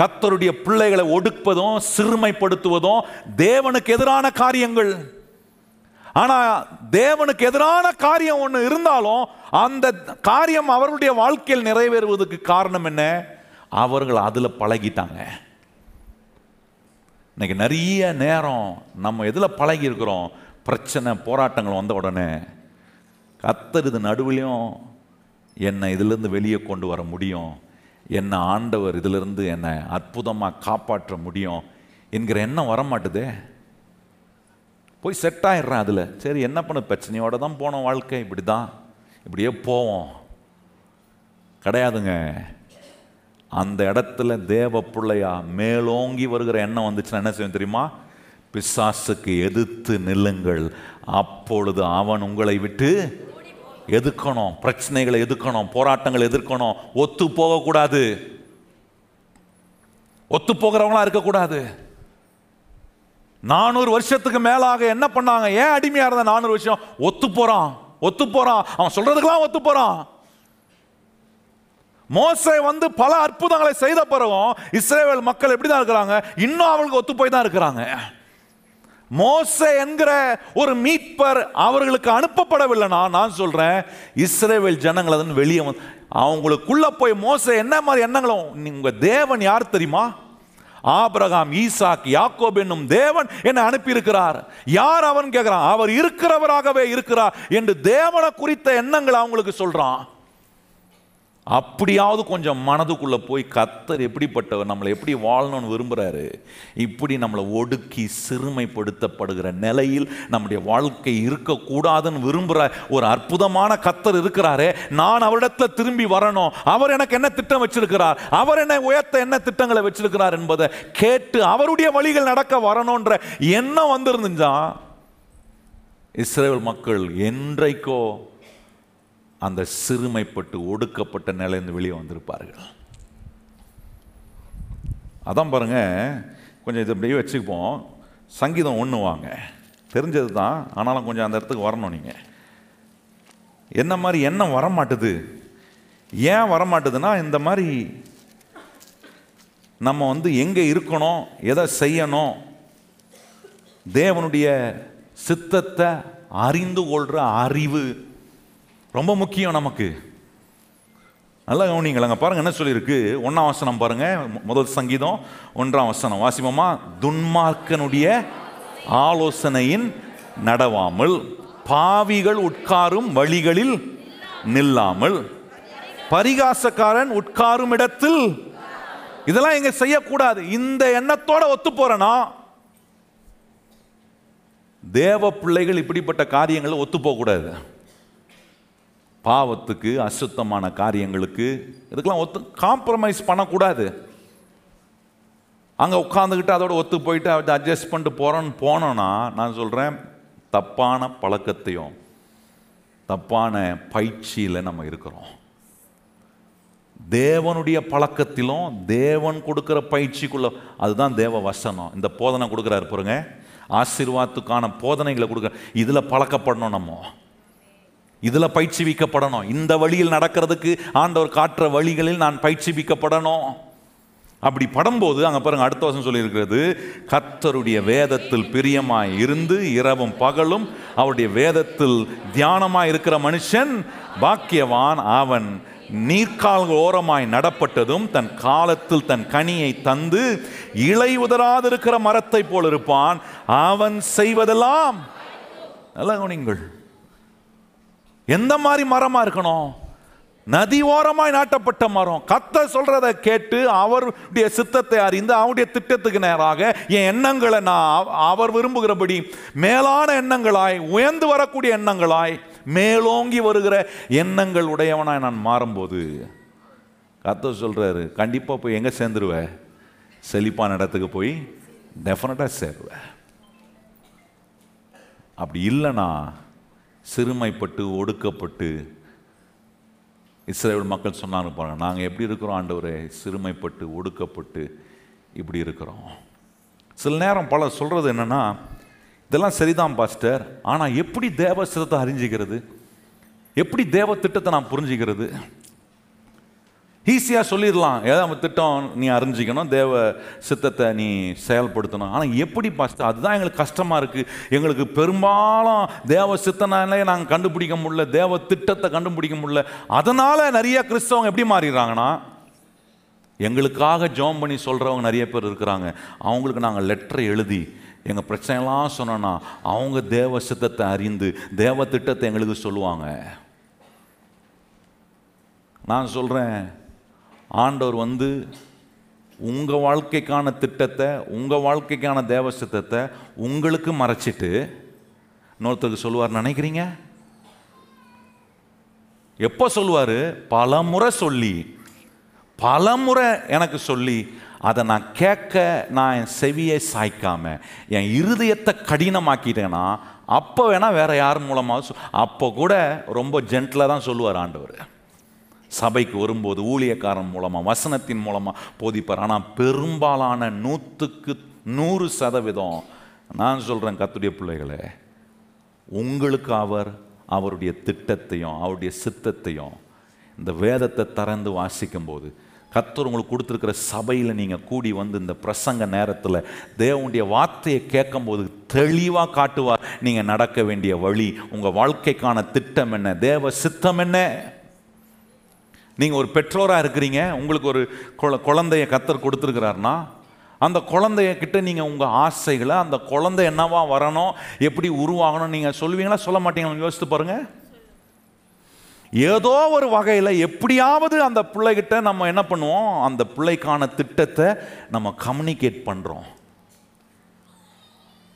கத்தருடைய பிள்ளைகளை ஒடுப்பதும் சிறுமைப்படுத்துவதும் தேவனுக்கு எதிரான காரியங்கள். ஆனால் தேவனுக்கு எதிரான காரியம் ஒன்று இருந்தாலும் அந்த காரியம் அவர்களுடைய வாழ்க்கையில் நிறைவேறுவதற்கு காரணம் என்ன? அவர்கள் அதில் பழகிட்டாங்க. இன்னைக்கு நிறைய நேரம் நம்ம எதில் பழகி இருக்கிறோம் பிரச்சனை போராட்டங்கள் வந்த உடனே. கத்தர் இது நடுவிலையும் என்னை இதிலிருந்து வெளியே கொண்டு வர முடியும். என்னை ஆண்டவர் இதிலிருந்து என்னை அற்புதமாக காப்பாற்ற முடியும் என்கிற எண்ணம் வர மாட்டுதே போய் செட் ஆயிடுறான் அதில். சரி என்ன பண்ண? பிரச்சனையோட தான் போனோம் வாழ்க்கை. இப்படி தான் இப்படியே போவோம். கிடையாதுங்க. அந்த இடத்துல தேவ பிள்ளையா மேலோங்கி வருகிற எண்ணம் வந்துச்சுன்னா என்ன செய்யும் தெரியுமா? பிசாசுக்கு எதிர்த்து நில்லுங்கள். அப்பொழுது அவன் உங்களை விட்டு எதுக்கணும் பிரச்சனைகளை எதுக்கணும் போராட்டங்களை எதிர்க்கணும். ஒத்து போகக்கூடாது. ஒத்து போகிறவங்களா இருக்கக்கூடாது. நானூறு வருஷத்துக்கு மேலாக என்ன பண்ணாங்க? ஏன் அடிமையாக இருந்த நானூறு வருஷம்? ஒத்து போகிறான் ஒத்து போகிறான் அவன் சொல்கிறதுக்கெல்லாம் ஒத்து போகிறான் மோசை வந்து பல அற்புதங்களை செய்த பிறகும் இஸ்ரேவேல் மக்கள் எப்படி தான் இருக்கிறாங்க? இன்னும் அவங்களுக்கு ஒத்து போய் தான் இருக்கிறாங்க. மோசை என்கிற ஒரு மீட்பர் அவர்களுக்கு அனுப்பப்படவில்லைனா நான் சொல்கிறேன் இஸ்ரேவேல் ஜனங்கள் வெளியே வந்து அவங்களுக்குள்ளே போய் மோசை என்ன மாதிரி எண்ணங்களும்? உங்கள் தேவன் யார் தெரியுமா? ஆபிரகாம் ஈசாக் யாக்கோப் என்னும் தேவன் என்னை அனுப்பியிருக்கிறார். யார் அவன் கேட்கிறான்? அவர் இருக்கிறவராகவே இருக்கிறார் என்று தேவனை குறித்த எண்ணங்களை அவங்களுக்கு சொல்றான். அப்படியாவது கொஞ்சம் மனதுக்குள்ளே போய் கத்தர் எப்படிப்பட்டவர் நம்மளை எப்படி வாழணும்னு விரும்புகிறாரு இப்படி நம்மளை ஒடுக்கி சிறுமைப்படுத்தப்படுகிற நிலையில் நம்முடைய வாழ்க்கை இருக்கக்கூடாதுன்னு விரும்புகிற ஒரு அற்புதமான கத்தர் இருக்கிறாரே. நான் அவரிடத்துல திரும்பி வரணும். அவர் எனக்கு என்ன திட்டம் வச்சிருக்கிறார்? அவர் என்னை உயர்த்த என்ன திட்டங்களை வச்சிருக்கிறார் என்பதை கேட்டு அவருடைய வழிகள் நடக்க வரணுன்ற எண்ணம் வந்திருந்துச்சா? இஸ்ரேல் மக்கள் என்றைக்கோ அந்த சிறுமைப்பட்டு ஒடுக்கப்பட்ட நிலையிலிருந்து வெளியே வந்திருப்பார்கள். அதான் பாருங்க கொஞ்சம் இது அப்படியே வச்சுக்குப்போம் சங்கீதம் ஒன்று வாங்க. தெரிஞ்சது தான் ஆனாலும் கொஞ்சம் அந்த இடத்துக்கு வரணும் நீங்கள் என்ன மாதிரி என்ன வரமாட்டுது? ஏன் வரமாட்டுதுன்னா இந்த மாதிரி நம்ம வந்து எங்கே இருக்கணும் எதை செய்யணும் தேவனுடைய சித்தத்தை அறிந்து கொள்கிற அறிவு ரொம்ப முக்கியம் நமக்கு. நல்லா கவனிங்களங்க. பாருங்க என்ன சொல்லியிருக்கு? ஒன்றாம் வசனம் பாருங்க. முதல் சங்கீதம் ஒன்றாம் வசனம். வாசிமமா துன்மார்க்கனுடைய ஆலோசனையின் நடவாமல் பாவிகள் உட்காரும் வழிகளில் நில்லாமல் பரிகாசக்காரன் உட்காரும் இடத்தில் இதெல்லாம் எங்க செய்யக்கூடாது. இந்த எண்ணத்தோட ஒத்து போறனா தேவ பிள்ளைகள் இப்படிப்பட்ட காரியங்களை ஒத்து போகக்கூடாது. பாவத்துக்கு அசுத்தமான காரியங்களுக்கு இதுக்கெல்லாம் ஒத்து காம்ப்ரமைஸ் பண்ணக்கூடாது. அங்கே உட்காந்துக்கிட்டு அதோட ஒத்து போயிட்டு அதை அட்ஜஸ்ட் பண்ணிட்டு போகிறோன்னு போனோன்னா நான் சொல்கிறேன் தப்பான பழக்கத்தையும் தப்பான பயிற்சியில் நம்ம இருக்கிறோம். தேவனுடைய பழக்கத்திலும் தேவன் கொடுக்குற பயிற்சிக்குள்ள அதுதான் தேவ வசனம். இந்த போதனை கொடுக்குறாரு பாருங்க. ஆசீர்வாதத்துக்கான போதனைகளை கொடுக்குற இதில் பழக்கப்படணும் நம்ம. இதில் பயிற்சிவிக்கப்படணும். இந்த வழியில் நடக்கிறதுக்கு ஆண்டவர் காட்டுற வழிகளில் நான் பயிற்சிவிக்கப்படணும். அப்படி படும்போது அங்கே பாருங்க அடுத்த வருஷம் சொல்லியிருக்கிறது கத்தருடைய வேதத்தில் பிரியமாய் இருந்து இரவும் பகலும் அவருடைய வேதத்தில் தியானமாக இருக்கிற மனுஷன் பாக்கியவான். அவன் நீர்க்கால் ஓரமாய் நடப்பட்டதும் தன் காலத்தில் தன் கனியை தந்து இலை உதராதிருக்கிற மரத்தை போல் இருப்பான். அவன் செய்வதெல்லாம் நல்லா கவனிங்கள் எந்த மாதிரி மரமாக இருக்கணும்? நதி ஓரமாய் நாட்டப்பட்ட மரம். கத்த சொல்றத கேட்டு அவருடைய சித்தத்தை அறிந்து அவருடைய திட்டத்துக்கு நேராக என் எண்ணங்களை நான் அவ- அவர் விரும்புகிறபடி மேலான எண்ணங்களாய் உயர்ந்து வரக்கூடிய எண்ணங்களாய் மேலோங்கி வருகிற எண்ணங்கள் உடையவனாய் நான் மாறும்போது கத்த சொல்றாரு கண்டிப்பா போய் எங்க சேர்ந்துருவ? செழிப்பான இடத்துக்கு போய் டெஃபினட்டா சேருவ. அப்படி இல்லைன்னா சிறுமைப்பட்டு ஒடுக்கப்பட்டு இஸ்ரேல் மக்கள் சொன்னாங்க பாருங்கள் நாங்கள் எப்படி இருக்கிறோம் ஆண்டவரே? சிறுமைப்பட்டு ஒடுக்கப்பட்டு இப்படி இருக்கிறோம். சில நேரம் பல சொல்கிறது என்னென்னா இதெல்லாம் சரிதான் பாஸ்டர். ஆனால் எப்படி தேவ சித்தத்தை அறிஞ்சிக்கிறது? எப்படி தேவ திட்டத்தை நான் புரிஞ்சுக்கிறது? ஈஸியாக சொல்லிடலாம். ஏதாவது திட்டம் நீ அறிஞ்சிக்கணும் தேவ சித்தத்தை நீ செயல்படுத்தணும். ஆனால் எப்படி பஸ்ட் அதுதான் எங்களுக்கு கஷ்டமாக இருக்குது எங்களுக்கு பெரும்பாலும் தேவ சித்தனாலே நாங்கள் கண்டுபிடிக்க முடியல தேவ திட்டத்தை கண்டுபிடிக்க முடியல. அதனால் நிறைய கிறிஸ்தவங்க எப்படி மாறிடுறாங்கன்னா எங்களுக்காக ஜோம் பண்ணி சொல்கிறவங்க நிறைய பேர் இருக்கிறாங்க. அவங்களுக்கு நாங்கள் லெட்டர் எழுதி எங்கள் பிரச்சனைலாம் சொன்னோன்னா அவங்க தேவ சித்தத்தை அறிந்து தேவ திட்டத்தை எங்களுக்கு சொல்லுவாங்க. நான் சொல்கிறேன் ஆண்டவர் வந்து உங்கள் வாழ்க்கைக்கான திட்டத்தை உங்கள் வாழ்க்கைக்கான தேவ சித்தத்தை உங்களுக்கு மறைச்சிட்டு இன்னொருத்தருக்கு சொல்லுவார் நினைக்கிறீங்க? எப்போ சொல்லுவார்? பல முறை சொல்லி பல முறை எனக்கு சொல்லி அதை நான் கேட்க நான் என் செவியை சாய்க்காம என் இருதயத்தை கடினமாக்கிட்டேன்னா அப்போ வேணால் வேறு யார் மூலமாக சொ- அப்போ கூட ரொம்ப ஜென்டில் தான் சொல்லுவார் ஆண்டவர். சபைக்கு வரும்போது ஊழியக்காரன் மூலமாக வசனத்தின் மூலமாக போதிப்பார். ஆனால் பெரும்பாலான நூற்றுக்கு நூறு சதவீதம் நான் சொல்கிறேன் கத்துடைய பிள்ளைகளே உங்களுக்கு அவர் அவருடைய திட்டத்தையும் அவருடைய சித்தத்தையும் இந்த வேதத்தை திறந்து வாசிக்கும்போது கத்தர் உங்களுக்கு கொடுத்துருக்கிற சபையில் நீங்கள் கூடி வந்து இந்த பிரசங்க நேரத்தில் தேவனுடைய வார்த்தையை கேட்கும்போது தெளிவாக காட்டுவார். நீங்கள் நடக்க வேண்டிய வழி உங்கள் வாழ்க்கைக்கான திட்டம் என்ன தேவ சித்தம் என்ன? நீங்கள் ஒரு பெற்றோராக இருக்கிறீங்க உங்களுக்கு ஒரு குழந்தைய கத்தர் கொடுத்துருக்கிறாருன்னா அந்த குழந்தைய கிட்ட நீங்கள் உங்கள் ஆசைகளை அந்த குழந்தை என்னவா வரணும் எப்படி உருவாகணும் நீங்கள் சொல்லுவீங்களா? சொல்ல மாட்டீங்களா? யோசித்து பாருங்கள் ஏதோ ஒரு வகையில் எப்படியாவது அந்த பிள்ளைகிட்ட நம்ம என்ன பண்ணுவோம்? அந்த பிள்ளைக்கான திட்டத்தை நம்ம கம்யூனிகேட் பண்ணுறோம்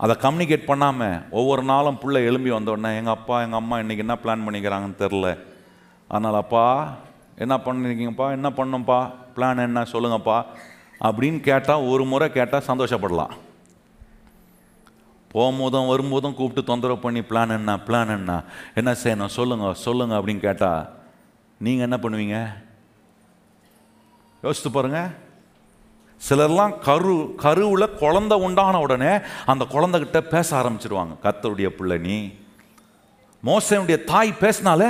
அதை கம்யூனிகேட் பண்ணாமல் ஒவ்வொரு நாளும் பிள்ளை எழும்பி வந்த உடனே எங்கள் அப்பா எங்கள் அம்மா இன்னைக்கு என்ன பிளான் பண்ணிக்கிறாங்கன்னு தெரில அதனால் அப்பா என்ன பண்ணிருக்கீங்கப்பா? என்ன பண்ணும்ப்பா? பிளான் என்ன? சொல்லுங்கப்பா. அப்படின்னு கேட்டால் ஒரு முறை கேட்டால் சந்தோஷப்படலாம். போகும்போதும் வரும்போதும் கூப்பிட்டு தொந்தரவு பண்ணி பிளான் என்ன? பிளான் என்ன? என்ன செய்யணும்? சொல்லுங்க சொல்லுங்க அப்படின்னு கேட்டால் நீங்கள் என்ன பண்ணுவீங்க? யோசித்து பாருங்கள் சிலர்லாம் கரு கருவில் குழந்த உண்டான உடனே அந்த குழந்தைகிட்ட பேச ஆரம்பிச்சிருவாங்க. கத்தருடைய பிள்ளை நீ. மோசனுடைய தாய் பேசினாலே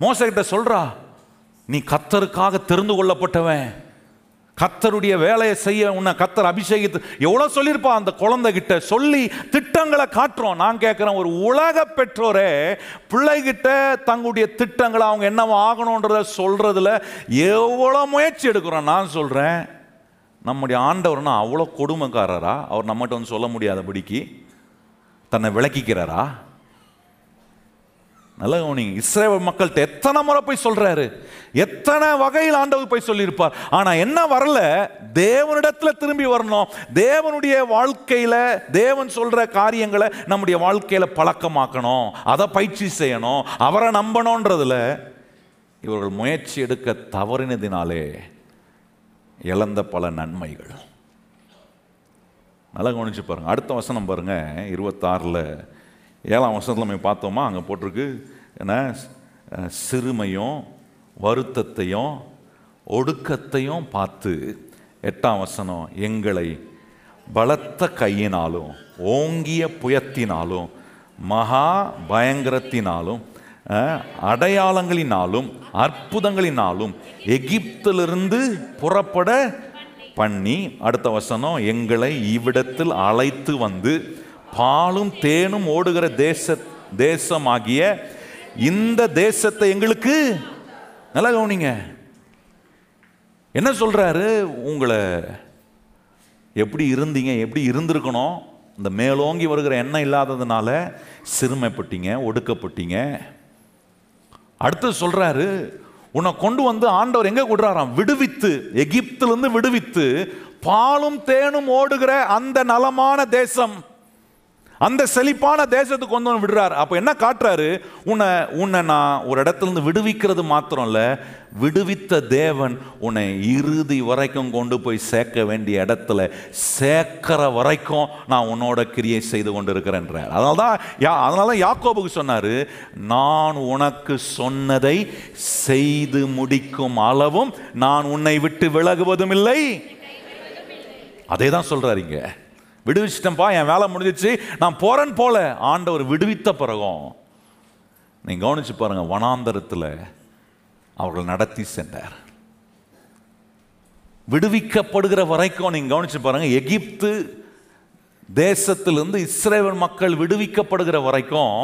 மோசக்கிட்ட சொல்கிறா நீ கத்தருக்காக தெரிந்து கொள்ளப்பட்டவன். கத்தருடைய வேலையை செய்ய உன்னை கத்தர் அபிஷேகித்து எவ்வளோ சொல்லியிருப்பா? அந்த குழந்தைகிட்ட சொல்லி திட்டங்களை காட்டுறோம். நான் கேட்குறேன் ஒரு உலக பெற்றோரே பிள்ளைகிட்ட தங்களுடைய திட்டங்களை அவங்க என்ன ஆகணுன்றத சொல்கிறதுல எவ்வளோ முயற்சி எடுக்கிறோம்? நான் சொல்கிறேன் நம்முடைய ஆண்டவர்னா அவ்வளோ கொடுமைக்காரரா? அவர் நம்மகிட்ட வந்து சொல்ல முடியாதபடிக்கு தன்னை விளக்கிக்கிறாரா? நல்ல கவனிங்க. இஸ்ரேல் மக்கள்கிட்ட எத்தனை முறை போய் சொல்றாரு? எத்தனை வகையில் ஆண்டவர் போய் சொல்லியிருப்பார்? ஆனால் என்ன வரல? தேவனிடத்தில் திரும்பி வரணும். தேவனுடைய வாழ்க்கையில் தேவன் சொல்கிற காரியங்களை நம்முடைய வாழ்க்கையில் பழக்கமாக்கணும். அதை பயிற்சி செய்யணும். அவரை நம்பணுன்றதுல இவர்கள் முயற்சி எடுக்க தவறினதினாலே இழந்த பல நன்மைகள். நல்லா கவனிச்சு பாருங்கள் அடுத்த வசனம் பாருங்கள் இருபத்தாறில் ஏழாம் வசனத்தில் நம்ம பார்த்தோமா? அங்கே போட்டிருக்கு. சிறுமையும் வருத்தத்தையும் ஒடுக்கத்தையும் பார்த்து எட்டாம் வசனம் எங்களை பலத்த கையினாலும் ஓங்கிய புயத்தினாலும் மகா பயங்கரத்தினாலும் அடையாளங்களினாலும் அற்புதங்களினாலும் எகிப்திலிருந்து புறப்பட பண்ணி அடுத்த வசனம் எங்களை இவ்விடத்தில் அழைத்து வந்து பாலும் தேனும் ஓடுகிற தேச தேசமாகிய இந்த தேசத்தை எங்களுக்கு நல்லா கவனிங்க. என்ன சொல்றாரு? உங்களை எப்படி இருந்தீங்க எப்படி இருந்திருக்கணும் இந்த மேலோங்கி வருகிற எண்ணம் இல்லாததுனால சிறுமைப்பட்டீங்க ஒடுக்கப்பட்டீங்க. அடுத்து சொல்றாரு உன்னை கொண்டு வந்து ஆண்டவர் எங்க கொடுறாராம்? விடுவித்து எகிப்திலிருந்து விடுவித்து பாலும் தேனும் ஓடுகிற அந்த நலமான தேசம். அந்த செழிப்பான தேசத்துக்கு கொண்டு வந்து விடுறாரு. அப்போ என்ன காட்டுறாரு? உன்னை உன்னை நான் ஒரு இடத்துலேருந்து விடுவிக்கிறது மாத்திரம் இல்லை விடுவித்த தேவன் உன்னை இறுதி வரைக்கும் கொண்டு போய் சேர்க்க வேண்டிய இடத்துல சேர்க்கிற வரைக்கும் நான் உன்னோட கிரியை செய்து கொண்டு இருக்கிறேன்றார் அதனால தான் யா அதனால தான் யாக்கோபுக்கு சொன்னார் நான் உனக்கு சொன்னதை செய்து முடிக்கும் அளவும் நான் உன்னை விட்டு விலகுவதும் இல்லை அதே தான் சொல்றாரு விடுவிச்சிட்டேன்ப்பா என் வேலை முடிஞ்சிச்சு. நான் போறேன் போல. ஆண்டவர் விடுவித்த பிறகும் நீ கவனிச்சு பாருங்க வனாந்தரத்தில் அவர்கள் நடத்தி சென்றார். விடுவிக்கப்படுகிற வரைக்கும் நீங்க கவனிச்சு பாருங்க எகிப்து தேசத்திலிருந்து இஸ்ரேல் மக்கள் விடுவிக்கப்படுகிற வரைக்கும்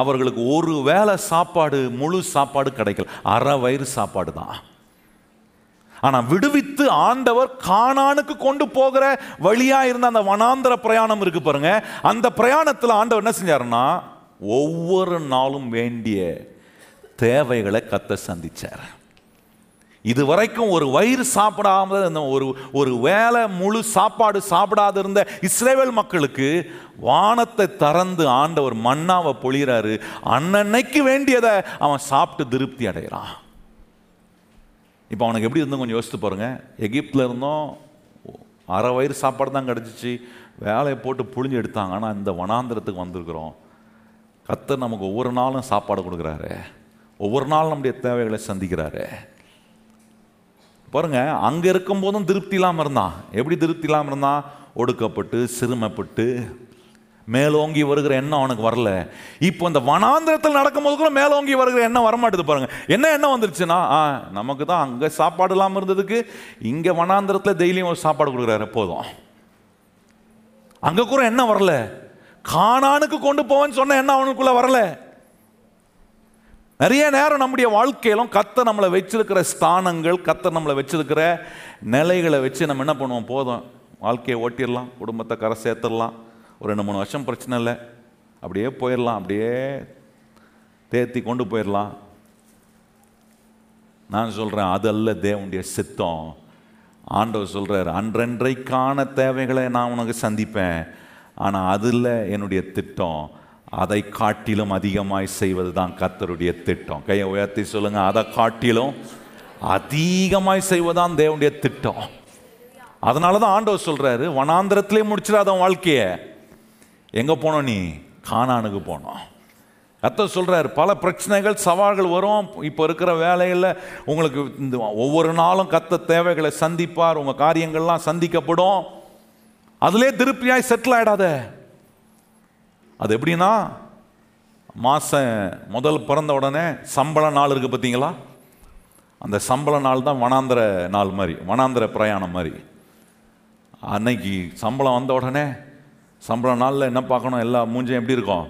அவர்களுக்கு ஒரு வேளை சாப்பாடு முழு சாப்பாடு கிடைக்கல. அரை வயிறு சாப்பாடு தான். ஆனா விடுவித்து ஆண்டவர் காணானுக்கு கொண்டு போகிற வழியா இருந்த அந்த வனாந்தர பிரயாணம் இருக்கு பாருங்க. அந்த பிரயாணத்தில் ஆண்டவர் என்ன செஞ்சாருன்னா ஒவ்வொரு நாளும் வேண்டிய தேவைகளை கத்த சந்திச்சார். இது வரைக்கும் ஒரு வயிறு சாப்பிடாம இருந்த ஒரு ஒரு வேலை முழு சாப்பாடு சாப்பிடாத இருந்த இஸ்ரேவேல் மக்களுக்கு வானத்தை திறந்து ஆண்டவர் மண்ணாவை பொழிகிறாரு அன்னன்னைக்கு வேண்டியதை அவன் சாப்பிட்டு திருப்தி அடைகிறான். இப்போ அவனுக்கு எப்படி இருந்தும் கொஞ்சம் யோசித்து பாருங்கள் எகிப்தில் இருந்தோம் அரை வயிறு சாப்பாடு தான் கிடச்சிச்சு. வேலையை போட்டு புழிஞ்சு எடுத்தாங்க. ஆனால் இந்த வனாந்திரத்துக்கு வந்திருக்கிறோம். கத்தர் நமக்கு ஒவ்வொரு நாளும் சாப்பாடு கொடுக்குறாரு. ஒவ்வொரு நாளும் நம்முடைய தேவைகளை சந்திக்கிறாரு. பாருங்க அங்கே இருக்கும்போதும் திருப்தி இல்லாமல் இருந்தான். எப்படி திருப்தி இல்லாமல் இருந்தான்? ஒடுக்கப்பட்டு சிறுமைப்பட்டு மேலோங்கி வருகிற எண்ணம் அவனுக்கு வரல. இப்போ இந்த வனாந்திரத்தில் நடக்கும்போது கூட மேலோங்கி வருகிற எண்ணம் வரமாட்டுது பாருங்க. என்ன எண்ணம் வந்துருச்சுன்னா ஆ நமக்கு தான் அங்கே சாப்பாடு இல்லாமல் இருந்ததுக்கு இங்கே வனாந்திரத்தில் டெய்லியும் ஒரு சாப்பாடு கொடுக்குறாரு போதும். அங்கே கூட என்ன வரல. காணானுக்கு கொண்டு போவேன்னு சொன்ன எண்ணம் அவனுக்குள்ளே வரல. நிறைய நேரம் நம்முடைய வாழ்க்கையிலும் கத்தை நம்மளை வச்சிருக்கிற ஸ்தானங்கள் கத்தை நம்மளை வச்சிருக்கிற நிலைகளை வச்சு நம்ம என்ன பண்ணுவோம்? போதும். வாழ்க்கையை ஓட்டிடலாம் குடும்பத்தை கரை சேர்த்துடலாம். ஒரு ரெண்டு மூணு வருஷம் பிரச்சனை இல்லை. அப்படியே போயிடலாம் அப்படியே தேத்தி கொண்டு போயிடலாம். நான் சொல்கிறேன் அது அல்ல தேவனுடைய சித்தம். ஆண்டவர் சொல்கிறார் அன்றன்றைக்கான தேவைகளை நான் உனக்கு சந்திப்பேன். ஆனால் அதில் என்னுடைய திட்டம் அதை காட்டிலும் அதிகமாய் செய்வது தான் கத்தருடைய திட்டம். கையை உயர்த்தி சொல்லுங்கள் அதை காட்டிலும் அதிகமாய் செய்வதான் தேவனுடைய திட்டம். அதனால தான் ஆண்டவர் சொல்கிறாரு வனாந்திரத்திலே முடிச்சிடாத வாழ்க்கையை. எங்கே போனோம் நீ? கானானுக்கு போனோம். கத்த சொல்கிறார் பல பிரச்சனைகள் சவால்கள் வரும். இப்போ இருக்கிற வேலையில் உங்களுக்கு இந்த ஒவ்வொரு நாளும் கத்த தேவைகளை சந்திப்பார். உங்கள் காரியங்கள்லாம் சந்திக்கப்படும். அதிலே திருப்தியாய் செட்டில் ஆகிடாத அது எப்படின்னா மாதம் முதல் பிறந்த உடனே சம்பள நாள் இருக்குது பார்த்தீங்களா? அந்த சம்பள நாள் தான் வனாந்திர நாள் மாதிரி வனாந்திர பிரயாணம் மாதிரி. அன்னைக்கு சம்பளம் வந்த உடனே சம்பள நாளில் என்ன பார்க்கணும்? எல்லா மூஞ்சும் எப்படி இருக்கும்?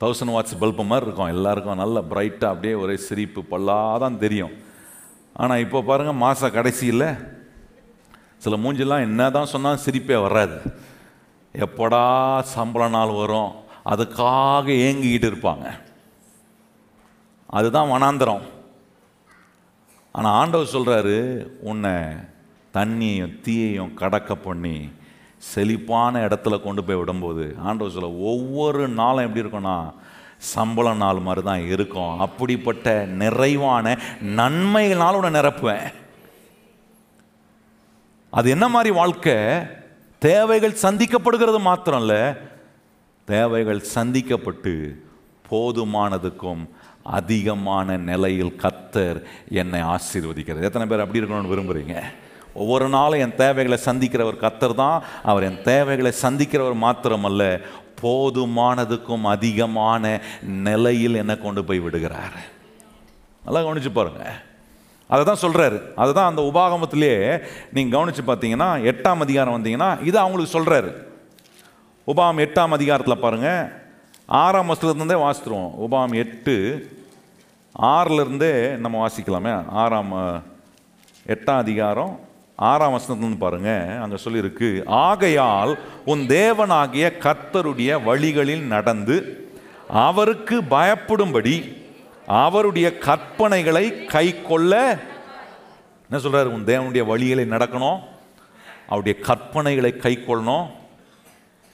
தௌசண்ட் வாட்ஸ் பல்பு மாதிரி இருக்கும். எல்லாருக்கும் நல்ல பிரைட்டாக அப்படியே ஒரே சிரிப்பு பல்லாதான் தெரியும். ஆனால் இப்போ பாருங்கள் மாத கடைசியில் சில மூஞ்செல்லாம் என்ன தான் சொன்னால் சிரிப்பே வராது. எப்படா சம்பள நாள் வரும்? அதுக்காக ஏங்கிக்கிட்டு இருப்பாங்க. அதுதான் வனாந்திரம். ஆனால் ஆண்டவர் சொல்கிறாரு உன்னை தண்ணியையும் தீயையும் கடக்க பண்ணி செழிப்பான இடத்துல கொண்டு போய் விடும்போது ஆண்டவர் சொல்ல ஒவ்வொரு நாளும் எப்படி இருக்கும்னா சம்பள நாள் மாதிரி தான் இருக்கும். அப்படிப்பட்ட நிறைவான நன்மைகளால் உன்னை நிரப்புவேன். அது என்ன மாதிரி வாழ்க்கை? தேவைகள் சந்திக்கப்படுகிறது மாத்திரம் இல்லை தேவைகள் சந்திக்கப்பட்டு போதுமானதுக்கும் அதிகமான நிலையில் கத்தர் என்னை ஆசீர்வதிக்கிறது எத்தனை பேர் அப்படி இருக்கணும்னு விரும்புகிறீங்க ஒவ்வொரு நாளும் என் தேவைகளை சந்திக்கிறவர் கத்தர் தான். அவர் என் தேவைகளை சந்திக்கிறவர் மாத்திரமல்ல போதுமானதுக்கும் அதிகமான நிலையில் என்னை கொண்டு போய் விடுகிறார். நல்லா கவனிச்சு பாருங்க. அதை தான் சொல்கிறாரு அதை தான் அந்த உபாகமத்திலே நீங்கள் கவனித்து பார்த்தீங்கன்னா எட்டாம் அதிகாரம் வந்தீங்கன்னா இது அவங்களுக்கு சொல்கிறாரு உபாகம் எட்டாம் அதிகாரத்தில் பாருங்கள் ஆறாம் வசனத்துலேருந்தே வாசித்துருவோம் உபாகம் எட்டு ஆறிலிருந்தே நம்ம வாசிக்கலாமே. ஆறாம் எட்டாம் அதிகாரம் ஆறாம் வசனத்துலேருந்து பாருங்க அங்கே சொல்லியிருக்கு ஆகையால் உன் தேவனாகிய கர்த்தருடைய வழிகளில் நடந்து அவருக்கு பயப்படும்படி அவருடைய கற்பனைகளை கை கொள்ள என்ன சொல்கிறார் உன் தேவனுடைய வழிகளை நடக்கணும் அவருடைய கற்பனைகளை கை கொள்ளணும்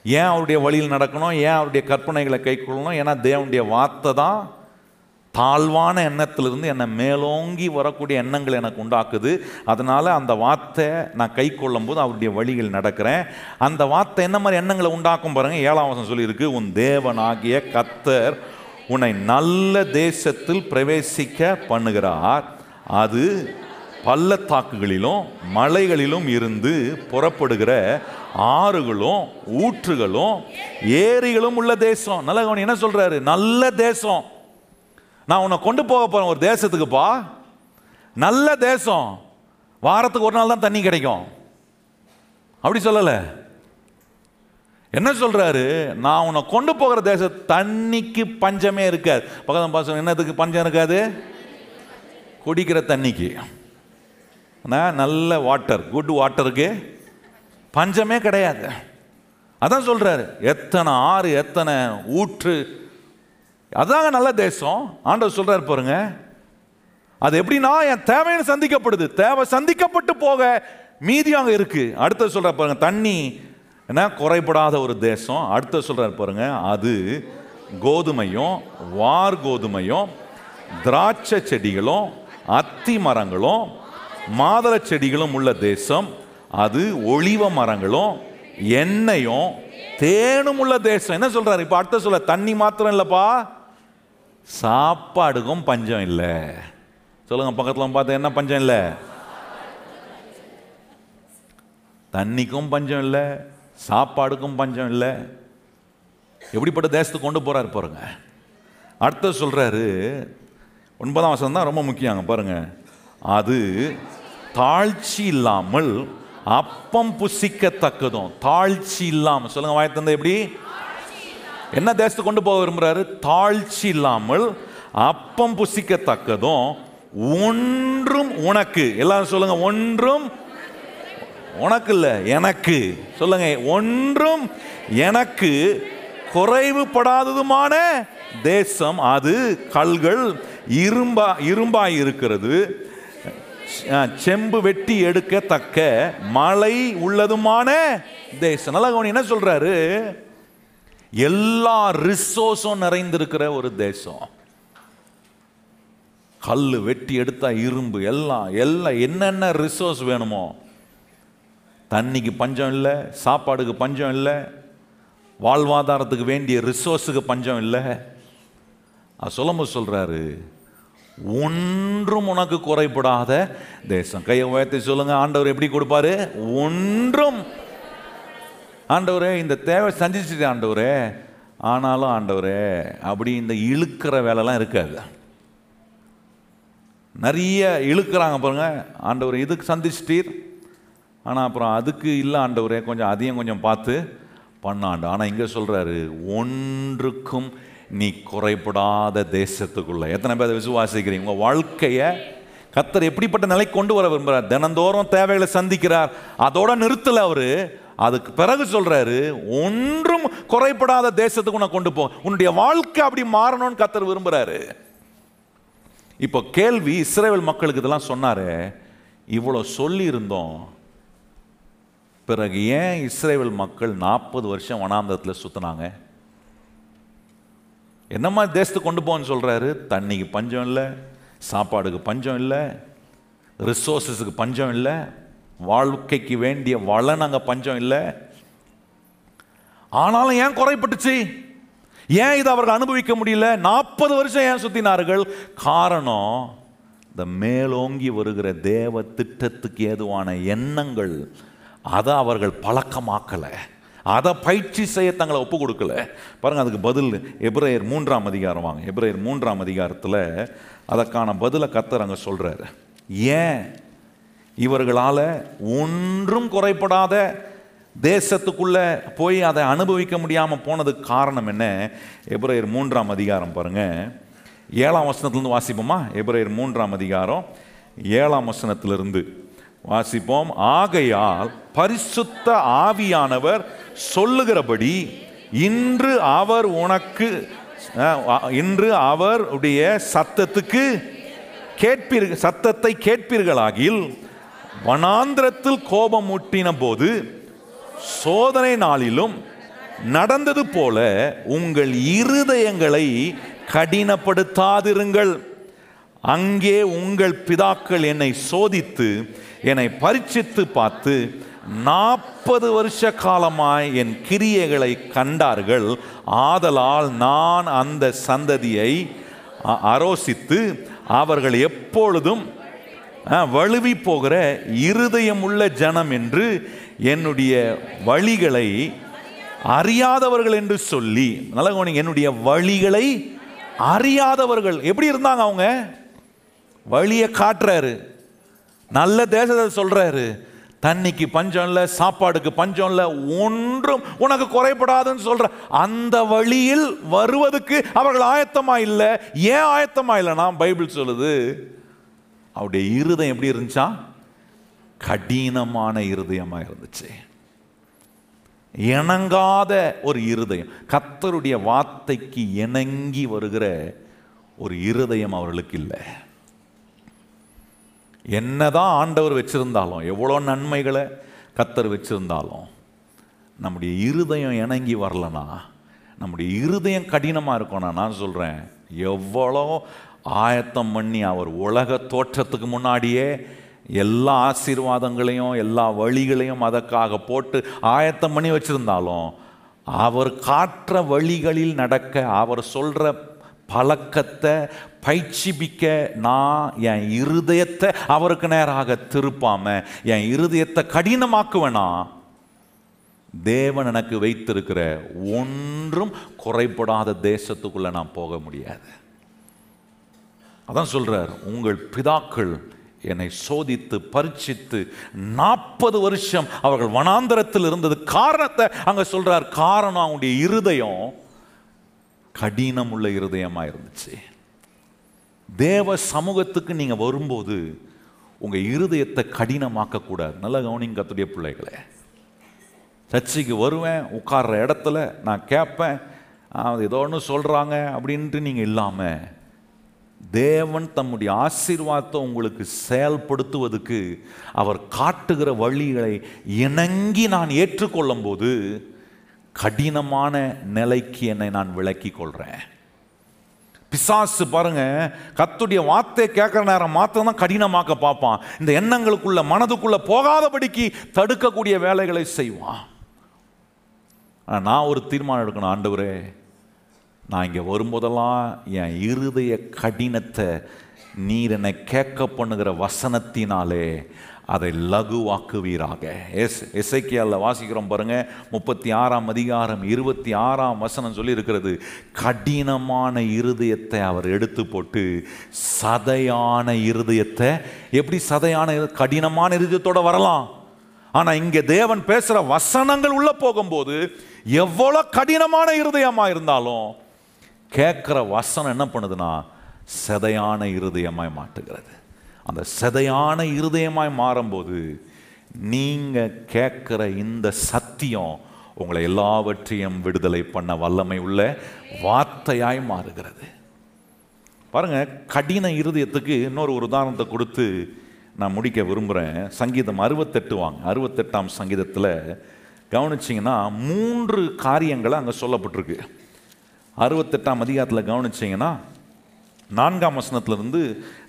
ஏன் அவருடைய வழியில் நடக்கணும்? ஏன் அவருடைய கற்பனைகளை கை கொள்ளணும் ஏன்னா தேவனுடைய வார்த்தை தான் தாழ்வான எண்ணத்திலிருந்து என்னை மேலோங்கி வரக்கூடிய எண்ணங்கள் எனக்கு உண்டாக்குது. அதனால் அந்த வார்த்தை நான் கை கொள்ளும் போது அவருடைய வழியில் நடக்கிறேன். அந்த வார்த்தை என்ன மாதிரி எண்ணங்களை உண்டாக்கும் பாருங்கள் ஏழாம் வசம் சொல்லியிருக்கு உன் தேவனாகிய கத்தர் உன்னை நல்ல தேசத்தில் பிரவேசிக்க பண்ணுகிறார். அது பள்ளத்தாக்குகளிலும் மலைகளிலும் இருந்து புறப்படுகிற ஆறுகளும் ஊற்றுகளும் ஏரிகளும் உள்ள தேசம். நல்ல கவனி என்ன சொல்றாரு? நல்ல தேசம். நான் உன்னை கொண்டு போக போகிறேன் ஒரு தேசத்துக்குப்பா நல்ல தேசம். வாரத்துக்கு ஒரு நாள் தான் தண்ணி கிடைக்கும். அப்படி சொல்லலை. என்ன சொல்கிறாரு நான் உன்னை கொண்டு போகிற தேச தண்ணிக்கு பஞ்சமே இருக்காது. பக்கத்தில் பாசம் என்னதுக்கு பஞ்சம் இருக்காது? குடிக்கிற தண்ணிக்கு. நல்ல வாட்டர் குட் வாட்டருக்கு பஞ்சமே கிடையாது. அதான் சொல்கிறாரு எத்தனை ஆறு எத்தனை ஊற்று அதாங்க நல்ல தேசம். ஆண்டவர் சொல்றாரு பாருங்க. அது எப்படின்னா என் தேவைன்னு சந்திக்கப்படுது. தேவை சந்திக்கப்பட்டு போக மீதி அங்க இருக்கு. அடுத்த சொல்ற பாருங்க தண்ணி. என்ன? குறைபடாத ஒரு தேசம். அடுத்த சொல்றாரு பாருங்க அது கோதுமையும் வார் கோதுமையும் திராட்சை செடிகளும் அத்தி மரங்களும் மாதளை செடிகளும் உள்ள தேசம். அது ஒளிவ மரங்களும் எண்ணெயும் தேனும் உள்ள தேசம். என்ன சொல்றாரு? இப்ப அடுத்த சொல்ல தண்ணி மாத்திரம் இல்லப்பா. சாப்பாடுக்கும் பஞ்சம் இல்லை. சொல்லுங்க பக்கத்தில் பார்த்து என்ன பஞ்சம் இல்லை? தண்ணிக்கும் பஞ்சம் இல்லை சாப்பாடுக்கும் பஞ்சம் இல்லை. எப்படிப்பட்ட தேசத்துக்கு கொண்டு போகிறாரு பாருங்க. அடுத்து சொல்கிறாரு ஒன்பதாம் வசனம் தான் ரொம்ப முக்கியம் பாருங்க. அது தாழ்ச்சி இல்லாமல் அப்பம் புசிக்கத்தக்கதும் தாழ்ச்சி இல்லாமல் சொல்லுங்க வாயத்தந்த எப்படி? என்ன தேசத்துக்கு கொண்டு போக விரும்புறாரு? தாழ்ச்சி இல்லாமல் அப்பம் புசிக்கத்தக்கதும் ஒன்றும் உனக்கு. எல்லாரும் சொல்லுங்க ஒன்றும் உனக்கு இல்லை எனக்கு. சொல்லுங்க ஒன்றும் எனக்கு குறைவுபடாததுமான தேசம் அது. கல்கள் இரும்பா இரும்பாய் இருக்கிறது செம்பு வெட்டி எடுக்கத்தக்க மலை உள்ளதுமான தேசம். நல்லா கவனி என்ன சொல்றாரு? எல்லா ரிசோர்ஸும் நிறைந்திருக்கிற ஒரு தேசம். கல் வெட்டி எடுத்தா இரும்பு எல்லாம் எல்லாம் என்னென்ன ரிசோர்ஸ் வேணுமோ. தண்ணிக்கு பஞ்சம் இல்லை சாப்பாடுக்கு பஞ்சம் இல்லை வாழ்வாதாரத்துக்கு வேண்டிய ரிசோர்ஸுக்கு பஞ்சம் இல்லை. சொல்லும்போது சொல்கிறாரு ஒன்றும் உனக்கு குறைபடாத தேசம். கையை உயர்த்தி சொல்லுங்க ஆண்டவர் எப்படி கொடுப்பாரு? ஒன்றும். ஆண்டவரே இந்த தேவை சந்திச்சுட்டு ஆண்டவரே. ஆனாலும் ஆண்டவரே அப்படி இந்த இழுக்கிற வேலைலாம் இருக்காது. நிறைய இழுக்கிறாங்க பாருங்க. ஆண்டவர் இதுக்கு சந்திச்சிட்டீர். ஆனால் அப்புறம் அதுக்கு இல்லை ஆண்டவரே கொஞ்சம் அதையும் கொஞ்சம் பார்த்து பண்ணாண்டு ஆனால் இங்கே சொல்கிறாரு ஒன்றுக்கும் நீ குறைபடாத தேசத்துக்குள்ளே. எத்தனை பேர் அதை விசுவாசிக்கிறீங்க? உங்கள் வாழ்க்கையை கத்தர் எப்படிப்பட்ட நிலைக்கு கொண்டு வர விரும்புகிறார் தினந்தோறும் தேவைகளை சந்திக்கிறார். அதோட நிறுத்தலை அவர். அதுக்கு பிறகு சொல்றாரு ஒன்றும் குறைபடாத தேசத்துக்கு உன்னை கொண்டு போ. உன்னுடைய வாழ்க்கை அப்படி மாறணும்னு கத்தர் விரும்புறாரு. இப்போ கேள்வி இஸ்ரேல் மக்களுக்கு இதெல்லாம் சொன்னார் இவ்வளோ சொல்லியிருந்தோம். பிறகு ஏன் இஸ்ரேல் மக்கள் நாற்பது வருஷம் வனாந்தத்தில் சுத்தினாங்க? என்னம்மா தேசத்துக்கு கொண்டு போன்னு சொல்கிறாரு தண்ணிக்கு பஞ்சம் இல்லை சாப்பாடுக்கு பஞ்சம் இல்லை ரிசோர்ஸஸுக்கு பஞ்சம் இல்லை வாழ்க்கைக்கு வேண்டிய வளன் அங்கே பஞ்சம் இல்லை. ஆனாலும் ஏன் குறைப்பட்டுச்சு? ஏன் இதை அவர்கள் அனுபவிக்க முடியல? நாற்பது வருஷம் ஏன் சுத்தினார்கள்? காரணம் இந்த மேலோங்கி வருகிற தேவ திட்டத்துக்கு ஏதுவான எண்ணங்கள் அதை அவர்கள் பழக்கமாக்கலை. அதை பயிற்சி செய்ய தங்களை ஒப்பு கொடுக்கல. பாருங்க அதுக்கு பதில் எப்ரேயர் மூன்றாம் அதிகாரம் வாங்க. எப்ரேயர் மூன்றாம் அதிகாரத்தில் அதற்கான பதிலை கத்தர் அங்கே சொல்கிறார் ஏன்? இவர்களால் ஒன்றும் குறைபடாத தேசத்துக்குள்ள போய் அதை அனுபவிக்க முடியாமல் போனதுக்கு காரணம் என்ன? எப்ரேயர் மூன்றாம் அதிகாரம் பாருங்க. ஏழாம் வசனத்துலேருந்து வாசிப்போமா? எப்ரேயர் மூன்றாம் அதிகாரம் ஏழாம் வசனத்திலிருந்து வாசிப்போம். ஆகையால் பரிசுத்த ஆவியானவர் சொல்லுகிறபடி இன்று அவர் உனக்கு இன்று அவருடைய சத்தத்துக்கு கேட்பீர்கள் சத்தத்தை கேட்பீர்களாகில் வனாந்திரத்தில் கோபம் ஊட்டின போது சோதனை நாளிலும் நடந்தது போல உங்கள் இருதயங்களை கடினப்படுத்தாதிருங்கள். அங்கே உங்கள் பிதாக்கள் என்னை சோதித்து என்னை பரீட்சித்து பார்த்து நாற்பது வருஷ காலமாய் என் கிரியைகளை கண்டார்கள். ஆதலால் நான் அந்த சந்ததியை அ- அரோசித்து அவர்கள் எப்பொழுதும் அஹ், வழுவி போகிற இருதயமுள்ள ஜனம் என்று என்னுடைய வழிகளை அறியாதவர்கள் என்று சொல்லி நல்ல கவனிங்க, என்னுடைய வழிகளை அறியாதவர்கள். எப்படி இருந்தாங்க அவங்க? வழியை காட்டுறாரு. நல்ல தேசத்தை சொல்கிறாரு தண்ணிக்கு பஞ்சம் இல்லை சாப்பாடுக்கு பஞ்சம் இல்லை ஒன்றும் உனக்கு குறைபடாதுன்னு சொல்கிற அந்த வழியில் வருவதுக்கு அவர்கள் ஆயத்தமாக இல்லை. ஏன் ஆயத்தமாக இல்லைன்னா பைபிள் சொல்லுது அவருடைய இருதயம் எப்படி இருந்துச்சா? கடினமான இருதயமாக இருந்துச்சு. இணங்காத ஒரு இருதயம். கத்தருடைய வார்த்தைக்கு இணங்கி வருகிற ஒரு இருதயம் அவர்களுக்கு இல்லை. என்னதான் ஆண்டவர் வச்சிருந்தாலும் எவ்வளோ நன்மைகளை கத்தர் வச்சிருந்தாலும் நம்முடைய இருதயம் இணங்கி வரலனா நம்முடைய இருதயம் கடினமாக இருக்கணும் நான் சொல்கிறேன் எவ்வளோ ஆயத்தம் பண்ணி அவர் உலக தோற்றத்துக்கு முன்னாடியே எல்லா ஆசீர்வாதங்களையும் எல்லா வழிகளையும் அதற்காக போட்டு ஆயத்தம் பண்ணி வச்சுருந்தாலும் அவர் காற்ற வழிகளில் நடக்க அவர் சொல்கிற பழக்கத்தை பயிற்சிபிக்க நான் என் இருதயத்தை அவருக்கு நேராக திருப்பாமல் என் இருதயத்தை கடினமாக்குவேனா? தேவன் எனக்கு வைத்திருக்கிற ஒன்றும் குறைபடாத தேசத்துக்குள்ளே நான் போக முடியாது. அதான் சொல்கிறார் உங்கள் பிதாக்கள் என்னை சோதித்து பரிச்சித்து நாற்பது வருஷம் அவர்கள் வனாந்தரத்தில் இருந்தது காரணத்தை அங்கே சொல்கிறார் காரணம் அவங்களுடைய இருதயம் கடினம் உள்ள இருதயமாக இருந்துச்சு. தேவ சமூகத்துக்கு நீங்கள் வரும்போது உங்கள் இருதயத்தை கடினமாக்கக்கூடாது நல்ல கவனிங்க கத்துடைய பிள்ளைகளே. சர்ச்சைக்கு வருவேன் உட்கார்ற இடத்துல நான் கேட்பேன் ஏதோ ஒன்று சொல்கிறாங்க அப்படின்ட்டு நீங்கள் இல்லாமல் தேவன் தம்முடைய ஆசீர்வாதத்தை உங்களுக்கு செயல்படுத்துவதற்கு அவர் காட்டுகிற வழிகளை இணங்கி நான் ஏற்றுக்கொள்ளும் போது கடினமான நிலைக்கு என்னை நான் விளக்கி கொள்கிறேன் பிசாசு பாருங்க கத்துடைய வார்த்தையை கேட்குற நேரம் மாத்திரம் தான் கடினமாக்க பார்ப்பான். இந்த எண்ணங்களுக்குள்ள மனதுக்குள்ள போகாதபடிக்கு தடுக்கக்கூடிய வேலைகளை செய்வான். நான் ஒரு தீர்மானம் எடுக்கணும் ஆண்டவரே. நான் இங்கே வரும்போதெல்லாம் என் இருதய கடினத்தை நீர் என்னை கேட்க பண்ணுகிற வசனத்தினாலே அதை லகுவாக்குவீராக. எஸ் எசைக்கியால வாசிக்கிறோம் பாருங்கள் முப்பத்தி ஆறாம் அதிகாரம் இருபத்தி ஆறாம் வசனம் சொல்லி இருக்கிறது கடினமான இருதயத்தை அவர் எடுத்து போட்டு சதையான இருதயத்தை எப்படி சதையான கடினமான இருதயத்தோடு வரலாம்? ஆனால் இங்கே தேவன் பேசுகிற வசனங்கள் உள்ளே போகும்போது எவ்வளோ கடினமான இருதயமாக இருந்தாலும் கேட்குற வசனம் என்ன பண்ணுதுன்னா செதையான இருதயமாய் மாட்டுகிறது அந்த செதையான இருதயமாய் மாறும்போது நீங்கள் கேட்குற இந்த சத்தியம் உங்களை எல்லாவற்றையும் விடுதலை பண்ண வல்லமை உள்ள வார்த்தையாய் மாறுகிறது. பாருங்க கடின இருதயத்துக்கு இன்னொரு ஒரு உதாரணத்தை கொடுத்து நான் முடிக்க விரும்புகிறேன் சங்கீதம் அறுபத்தெட்டு வாங்க. அறுபத்தெட்டாம் சங்கீதத்தில் கவனிச்சிங்கன்னா மூன்று காரியங்களை அங்கே சொல்லப்பட்டிருக்கு. அறுபத்தெட்டாம் அதிகாரத்தில் கவனிச்சிங்கன்னா நான்காம் வசனத்திலிருந்து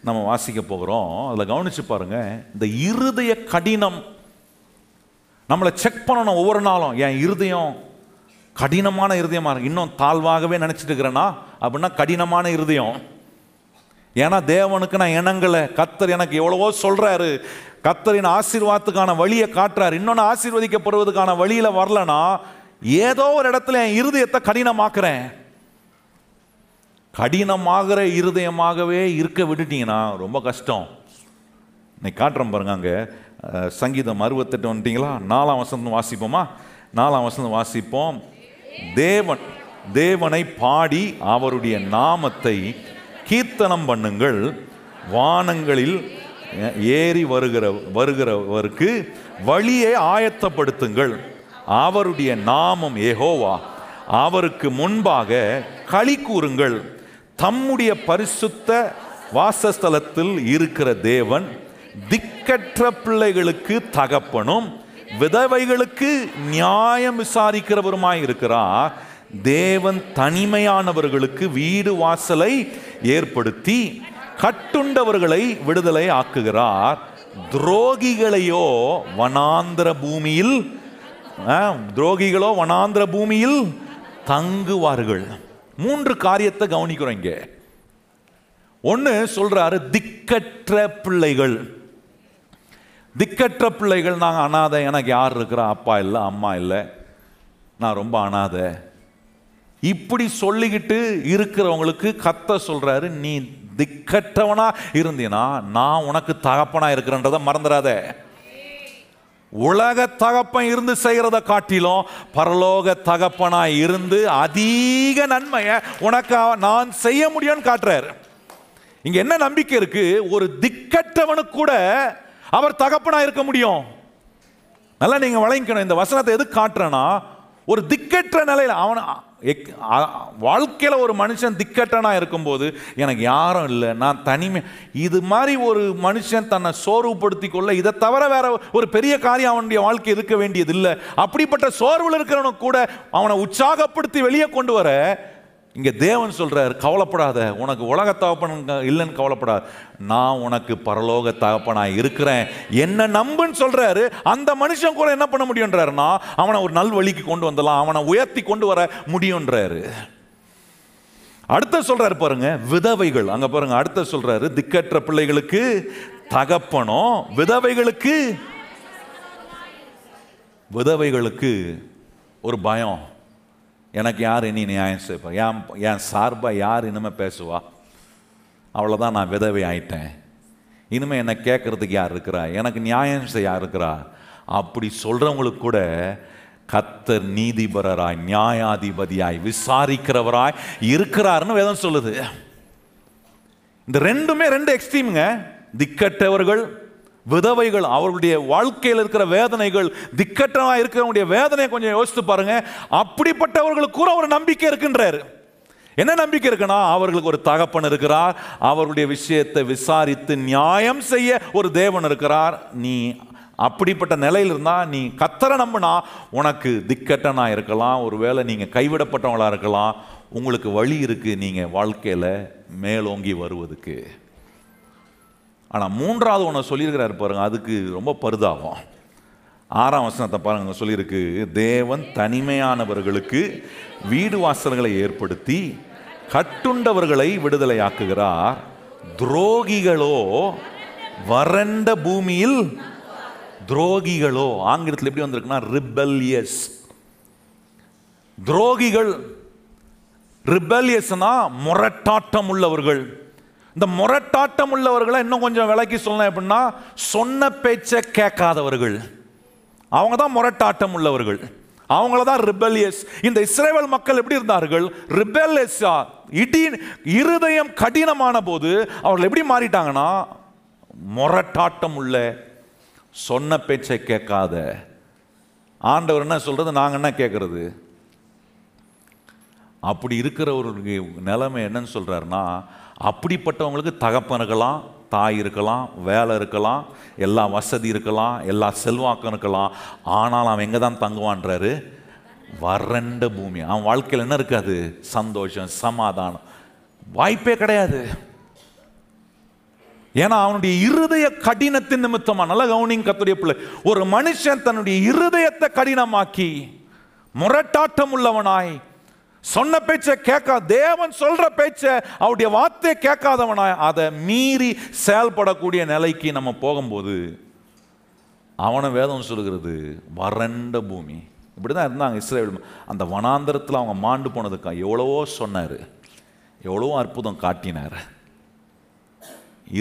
நம்ம வாசிக்க போகிறோம். அதில் கவனிச்சு பாருங்கள் இந்த இருதய கடினம் நம்மளை செக் பண்ணணும் ஒவ்வொரு நாளும். என் இருதயம் கடினமான இருதயமாக இருக்கு. இன்னும் தாழ்வாகவே நினச்சிட்டு இருக்கிறேன்னா அப்படின்னா கடினமான இருதயம். ஏன்னா தேவனுக்கு நான் இணங்கலை. கத்தர் எனக்கு எவ்வளவோ சொல்கிறாரு கத்தரின் ஆசீர்வாதத்துக்கான வழியை காட்டுறாரு. இன்னொன்று ஆசீர்வதிக்கப்படுவதற்கான வழியில் வரலன்னா ஏதோ ஒரு இடத்துல என் இருதயத்தை கடினமாக்குறேன். கடினமாகிற இருதயமாகவே இருக்க விட்டுட்டீங்கன்னா ரொம்ப கஷ்டம். இன்னைக்கு காட்டுறோம் பாருங்க அங்கே. சங்கீதம் அறுபத்தெட்டு வந்துட்டீங்களா? நாலாம் வசந்தம் வாசிப்போமா? நாலாம் வசந்தம் வாசிப்போம். தேவன் தேவனை பாடி அவருடைய நாமத்தை கீர்த்தனம் பண்ணுங்கள். வானங்களில் ஏறி வருகிற வருகிறவருக்கு வழியை ஆயத்தப்படுத்துங்கள். அவருடைய நாமம் ஏகோவா அவருக்கு முன்பாக களி கூறுங்கள். தம்முடைய பரிசுத்த வாசஸ்தலத்தில் இருக்கிற தேவன் திக்கற்ற பிள்ளைகளுக்கு தகப்பனும் விதவைகளுக்கு நியாயம் விசாரிக்கிறவருமாய் இருக்கிறார். தேவன் தனிமையானவர்களுக்கு வீடு வாசலை ஏற்படுத்தி கட்டுண்டவர்களை விடுதலை ஆக்குகிறார். துரோகிகளையோ வனாந்திர பூமியில் ஆ, துரோகிகளோ வனாந்திர பூமியில் தங்குவார்கள். மூன்று காரியத்தை கவனிக்கிறோம் இங்கே. ஒன்று சொல்றாரு திக்கற்ற பிள்ளைகள். திக்கற்ற பிள்ளைகள் நாங்கள் அனாதை எனக்கு யார் இருக்கிறா? அப்பா இல்லை அம்மா இல்லை. நான் ரொம்ப அனாதை. இப்படி சொல்லிக்கிட்டு இருக்கிறவங்களுக்கு கத்த சொல்றாரு நீ திக்கற்றவனா இருந்தீனா நான் உனக்கு தகப்பனா இருக்கிறன்றதை மறந்துடாத. உலக தகப்பன் இருந்து செய்கிறத காட்டிலும் பரலோக தகப்பனாய் இருந்து அதிக நன்மையை உனக்கு நான் செய்ய முடியும்னு காட்டுறாரு. இங்க என்ன நம்பிக்கை இருக்கு? ஒரு திக்கற்றவனுக்கு கூட அவர் தகப்பனா இருக்க முடியும். நல்லா நீங்க வழங்கிக்கணும் இந்த வசனத்தை எது காட்டுறேன்னா ஒரு திக்கற்ற நிலையில் அவன் வாழ்க்கையில் ஒரு மனுஷன் திக்கற்றனா இருக்கும்போது எனக்கு யாரும் இல்லை. நான் தனிமை இது மாதிரி ஒரு மனுஷன் தன்னை சோர்வுபடுத்தி கொள்ள இதை தவிர வேற ஒரு பெரிய காரியம் அவனுடைய வாழ்க்கை இருக்க வேண்டியது இல்லை அப்படிப்பட்ட சோர்வில் இருக்கிறவனுக்கு கூட அவனை உற்சாகப்படுத்தி வெளியே கொண்டு வர இங்கே தேவன் சொல்கிறார் கவலைப்படாத உனக்கு உலக தகப்பன் இல்லைன்னு கவலைப்படாத. நான் உனக்கு பரலோக தகப்பனாக இருக்கிறேன். என்ன நம்புன்னு சொல்கிறாரு அந்த மனுஷன் கூட என்ன பண்ண முடியுன்றாருன்னா அவனை ஒரு நல் வழிக்கு கொண்டு வந்துடலாம் அவனை உயர்த்தி கொண்டு வர முடியுன்றாரு அடுத்த சொல்றாரு பாருங்க விதவைகள். அங்க பாருங்க அடுத்த சொல்றாரு திக்கற்ற பிள்ளைகளுக்கு தகப்பனோ விதவைகளுக்கு விதவைகளுக்கு ஒரு பயம். எனக்கு யார் இனி நியாயம் செய்ப்பா என் என் சார்பாக யார் இனிமே பேசுவா? அவ்வளோதான் நான் விதவை ஆயிட்டேன். இனிமே என்னை கேட்கறதுக்கு யார் இருக்கிறா? எனக்கு நியாயம் செய்ய யார் இருக்கிறா? அப்படி சொல்கிறவங்களுக்கு கூட கத்தர் நீதிபரராய் நியாயாதிபதியாய் விசாரிக்கிறவராய் இருக்கிறாருன்னு வேதம் சொல்லுது. இந்த ரெண்டுமே ரெண்டு எக்ஸ்ட்ரீமுங்க திக்கட்டவர்கள் விதவைகள் அவர்களுடைய வாழ்க்கையில் இருக்கிற வேதனைகள் திக்கற்றவா இருக்கிறவங்களுடைய வேதனையை கொஞ்சம் யோசித்து பாருங்க. அப்படிப்பட்டவர்களுக்கு கூட ஒரு நம்பிக்கை இருக்கின்றார். என்ன நம்பிக்கை இருக்குன்னா அவர்களுக்கு ஒரு தகப்பன் இருக்கிறார். அவர்களுடைய விஷயத்தை விசாரித்து நியாயம் செய்ய ஒரு தேவன் இருக்கிறார். நீ அப்படிப்பட்ட நிலையில் இருந்தால் நீ கத்தரை நம்பினா உனக்கு திக்கட்டனாக இருக்கலாம். ஒருவேளை நீங்கள் கைவிடப்பட்டவங்களாக இருக்கலாம். உங்களுக்கு வழி இருக்குது நீங்கள் வாழ்க்கையில் மேலோங்கி வருவதுக்கு ஆனால் மூன்றாவது ஒன்று சொல்லியிருக்கிறாரு பாருங்க அதுக்கு ரொம்ப பரிதாபம். ஆறாம் வசனத்தை பாருங்க சொல்லியிருக்கு தேவன் தனிமையானவர்களுக்கு வீடு வாசல்களை ஏற்படுத்தி கட்டுண்டவர்களை விடுதலையாக்குகிறார். துரோகிகளோ வறண்ட பூமியில் துரோகிகளோ. ஆங்கிலத்தில் எப்படி வந்திருக்குன்னா ரிபல்யஸ் துரோகிகள் ரிபல்யஸ்னா முரட்டாட்டம் உள்ளவர்கள். இந்த முரட்டாட்டம் உள்ளவர்களை இன்னும் கொஞ்சம் விலைக்கு சொல்லணும் எப்படின்னா சொன்ன பேச்சை கேட்காதவர்கள். அவங்க தான் முரட்டாட்டம் உள்ளவர்கள். அவங்கள தான் ரிபெலியஸ் இந்த இஸ்ரேல் மக்கள் எப்படி இருந்தார்கள்? ரிபெலியஸா இடி இருதயம் கடினமான போது அவர்கள் எப்படி மாறிட்டாங்கன்னா முரட்டாட்டம் உள்ள சொன்ன பேச்சை கேட்காத. ஆண்டவர் என்ன சொல்றது? நாங்க என்ன கேட்கறது? அப்படி இருக்கிற ஒரு நிலைமை என்னன்னு சொல்றாருன்னா அப்படிப்பட்டவங்களுக்கு தகப்பன் இருக்கலாம் தாய் இருக்கலாம் வேலை இருக்கலாம் எல்லா வசதி இருக்கலாம் எல்லா செல்வாக்கம் இருக்கலாம். ஆனால் அவன் எங்கே தான் தங்குவான்றாரு வறண்ட பூமி. அவன் வாழ்க்கையில் என்ன இருக்காது? சந்தோஷம் சமாதானம். வாய்ப்பே கிடையாது. ஏன்னா அவனுடைய இருதய கடினத்தின் நிமித்தமா நல்ல கவுனிங் கத்துடைய பிள்ளை. ஒரு மனுஷன் தன்னுடைய இருதயத்தை கடினமாக்கி முரட்டாட்டம் உள்ளவனாய் சொன்ன பேச்சை கேட்கா தேவன் சொல்ற பேச்சை அவருடைய வார்த்தையை கேட்காதவனாய் அதை மீறி செயல்படக்கூடிய நிலைக்கு நம்ம போகும்போது அவனை வேதம் சொல்லுகிறது வறண்ட பூமி. இப்படி தான் இருந்தாங்க இஸ்ரேல். அந்த வனாந்தரத்தில் அவங்க மாண்டு போனதுக்கா எவ்வளவோ சொன்னார். எவ்வளவோ அற்புதம் காட்டினார்.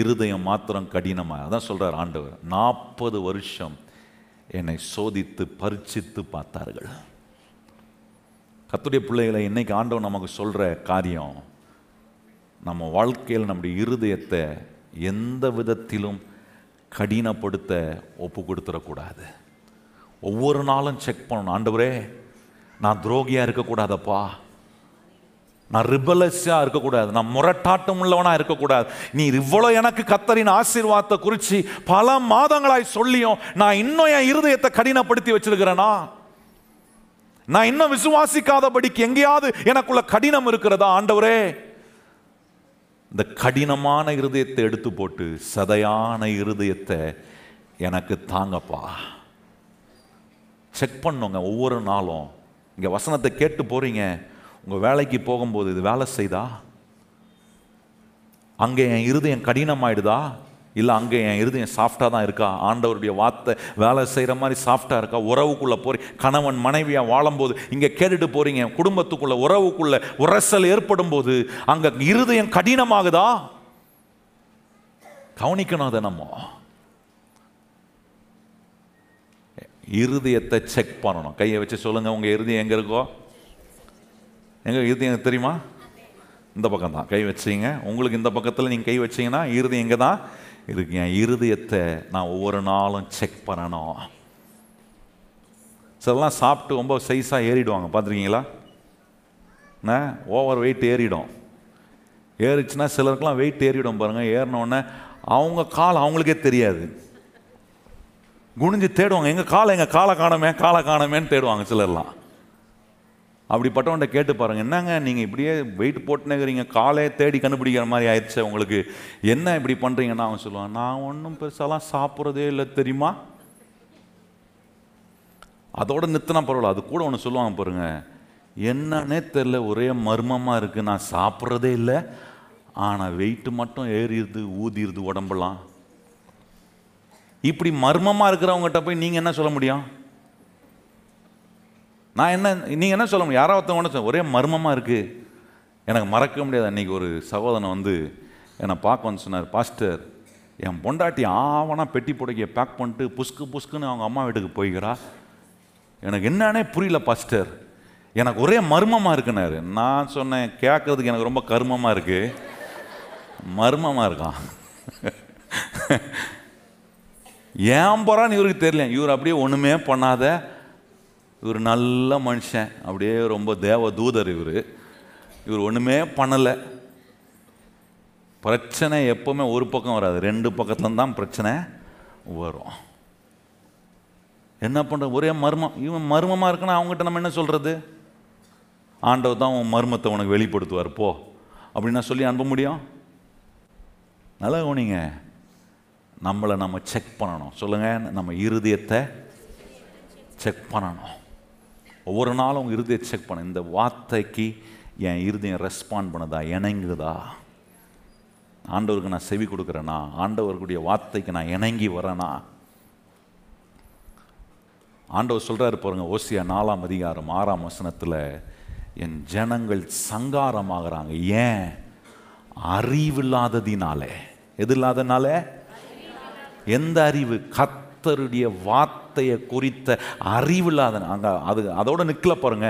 இருதயம் மாத்திரம் கடினமாக அதான் சொல்கிறார் ஆண்டவர் நாற்பது வருஷம் என்னை சோதித்து பரிச்சித்து பார்த்தார்கள். கத்துடைய பிள்ளைகளை இன்னைக்கு ஆண்டவர் நமக்கு சொல்கிற காரியம்? நம்ம வாழ்க்கையில் நம்முடைய இருதயத்தை எந்த விதத்திலும் கடினப்படுத்த ஒப்பு கொடுத்துடக்கூடாது. ஒவ்வொரு நாளும் செக் பண்ணணும். ஆண்டவரே நான் துரோகியாக இருக்கக்கூடாதப்பா. நான் ரிபலஸாக இருக்கக்கூடாது. நான் முரட்டாட்டம் உள்ளவனாக இருக்கக்கூடாது. நீ இவ்வளோ எனக்கு கத்தரின் ஆசீர்வாதத்தை குறித்து பல மாதங்களாய் சொல்லியும் நான் இன்னும் என் இருதயத்தை கடினப்படுத்தி வச்சிருக்கிறேனா? நான் இன்னும் விசுவாசிக்காதபடிக்கு எங்கேயாவது எனக்குள்ள கடினம் இருக்கிறதா ஆண்டவரே? இந்த கடினமான இருதயத்தை எடுத்து போட்டு சதையான இருதயத்தை எனக்கு தாங்கப்பா. செக் பண்ணுங்க ஒவ்வொரு நாளும். இங்கே வசனத்தை கேட்டு போறீங்க. உங்கள் வேலைக்கு போகும்போது இது வேலை செய்தா? அங்கே என் இருதயம் கடினமாயிடுதா? இல்லை அங்கே என் இருதயம் சாஃப்டாக தான் இருக்கா? ஆண்டவருடைய வார்த்தை வேலை செய்கிற மாதிரி சாஃப்டாக இருக்கா? உறவுக்குள்ளே போறீ கணவன் மனைவியாக வாழும்போது இங்கே கேட்டுட்டு போகிறீங்க குடும்பத்துக்குள்ளே உறவுக்குள்ளே உரசல் ஏற்படும் போது அங்கே இருதயம் கடினமாகுதா? கவனிக்கணும் அதை நம்ம. இருதயத்தை செக் பண்ணணும். கையை வச்சு சொல்லுங்கள் உங்கள் இருதயம் எங்கே இருக்கோ? எங்கே இருதயம் எனக்கு தெரியுமா? இந்த பக்கம் தான் கை வச்சீங்க. உங்களுக்கு இந்த பக்கத்தில் நீங்கள் கை வச்சிங்கன்னா இருதயம் எங்கே தான் இதுக்கு என் இருதயத்தை நான் ஒவ்வொரு நாளும் செக் பண்ணணும். சிலலாம் சாப்பிட்டு ரொம்ப சைஸாக ஏறிடுவாங்க. பார்த்துருக்கீங்களா? என்ன? ஓவர் வெயிட் ஏறிடும். ஏறிச்சுன்னா சிலருக்குலாம் வெயிட் ஏறிடும் பாருங்கள் ஏறினோடனே அவங்க கால் அவங்களுக்கே தெரியாது. குனிஞ்சு தேடுவாங்க. எங்கள் காலை? எங்கள் காலை காணமே? காலை காணமேன்னு தேடுவாங்க சிலர்லாம். அப்படிப்பட்டவன்ட்ட கேட்டு பாருங்கள் என்னங்க நீங்கள் இப்படியே வெயிட் போட்டுனேங்கிறீங்க காலே தேடி கண்டுபிடிக்கிற மாதிரி ஆயிடுச்சு உங்களுக்கு. என்ன இப்படி பண்ணுறீங்கன்னா அவன் சொல்லுவான் நான் ஒன்றும் பெருசாலாம் சாப்பிட்றதே இல்லை தெரியுமா? அதோட நிறுத்தினா பரவாயில்ல. அது கூட ஒன்று சொல்லுவாங்க பாருங்க. என்னன்னே தெரில ஒரே மர்மமாக இருக்குது நான் சாப்பிட்றதே இல்லை. ஆனால் வெயிட்டு மட்டும் ஏறிடுது ஊதிடுது உடம்பெல்லாம். இப்படி மர்மமாக இருக்கிறவங்ககிட்ட போய் நீங்கள் என்ன சொல்ல முடியும்? நான் என்ன நீங்கள் என்ன சொல்ல முடியும்? யாராவது ஒருத்தவங்க சொல்ல ஒரே மர்மமாக இருக்குது எனக்கு மறக்க முடியாது. அன்றைக்கி ஒரு சகோதரன் வந்து என்னை பார்க்க வந்து சொன்னார் பாஸ்டர் என் பொண்டாட்டி ஆவனா பெட்டி புடைக்க பேக் பண்ணிட்டு புஸ்கு புஸ்குன்னு அவங்க அம்மா வீட்டுக்கு போய்கிறா எனக்கு என்னன்னே புரியல பாஸ்டர் எனக்கு ஒரே மர்மமாக இருக்குனாரு நான் சொன்னேன் கேட்கறதுக்கு எனக்கு ரொம்ப கர்மமாக இருக்குது மர்மமாக இருக்கான். ஏன் போகிறான்னு இவருக்கு தெரியல. இவர் அப்படியே ஒன்றுமே பண்ணாத. இவர் நல்ல மனுஷன். அப்படியே ரொம்ப தேவ தூதர் இவர். இவர் ஒன்றுமே பண்ணலை. பிரச்சனை எப்போவுமே ஒரு பக்கம் வராது. ரெண்டு பக்கத்துல தான் பிரச்சனை வரும். என்ன பண்ணுற ஒரே மர்மம். இவன் மர்மமாக இருக்குன்னா அவங்ககிட்ட நம்ம என்ன சொல்கிறது ஆண்டவர் தான் உன் மர்மத்தை உனக்கு வெளிப்படுத்துவார். போ. அப்படின்னா சொல்லி அனுப்ப முடியும்? நல்லா கவனிங்க. நம்மளை நம்ம செக் பண்ணணும். சொல்லுங்கள் நம்ம இருதயத்தை செக் பண்ணணும். ஒவ்வொரு நாளும் உங்கள் இருதயத்தை செக் பண்ண. இந்த வார்த்தைக்கு என் இருதயம் ரெஸ்பாண்ட் பண்ணுதா? இணங்குதா? ஆண்டவருக்கு நான் செவி கொடுக்குறேனா? ஆண்டவருக்குடைய வார்த்தைக்கு நான் இணங்கி வரேனா? ஆண்டவர் சொல்கிறாரு பாருங்க ஓசியா நாலாம் அதிகாரம் ஆறாம் வசனத்தில் என் ஜனங்கள் சங்காரமாகறாங்க. ஏன்? அறிவில்லாததினாலே. எது இல்லாதனால? எந்த அறிவு? கத் கர்த்தருடைய வார்த்தையை குறித்த அறிவில்லாத அங்க அது அதோட நிக்கல பாருங்க.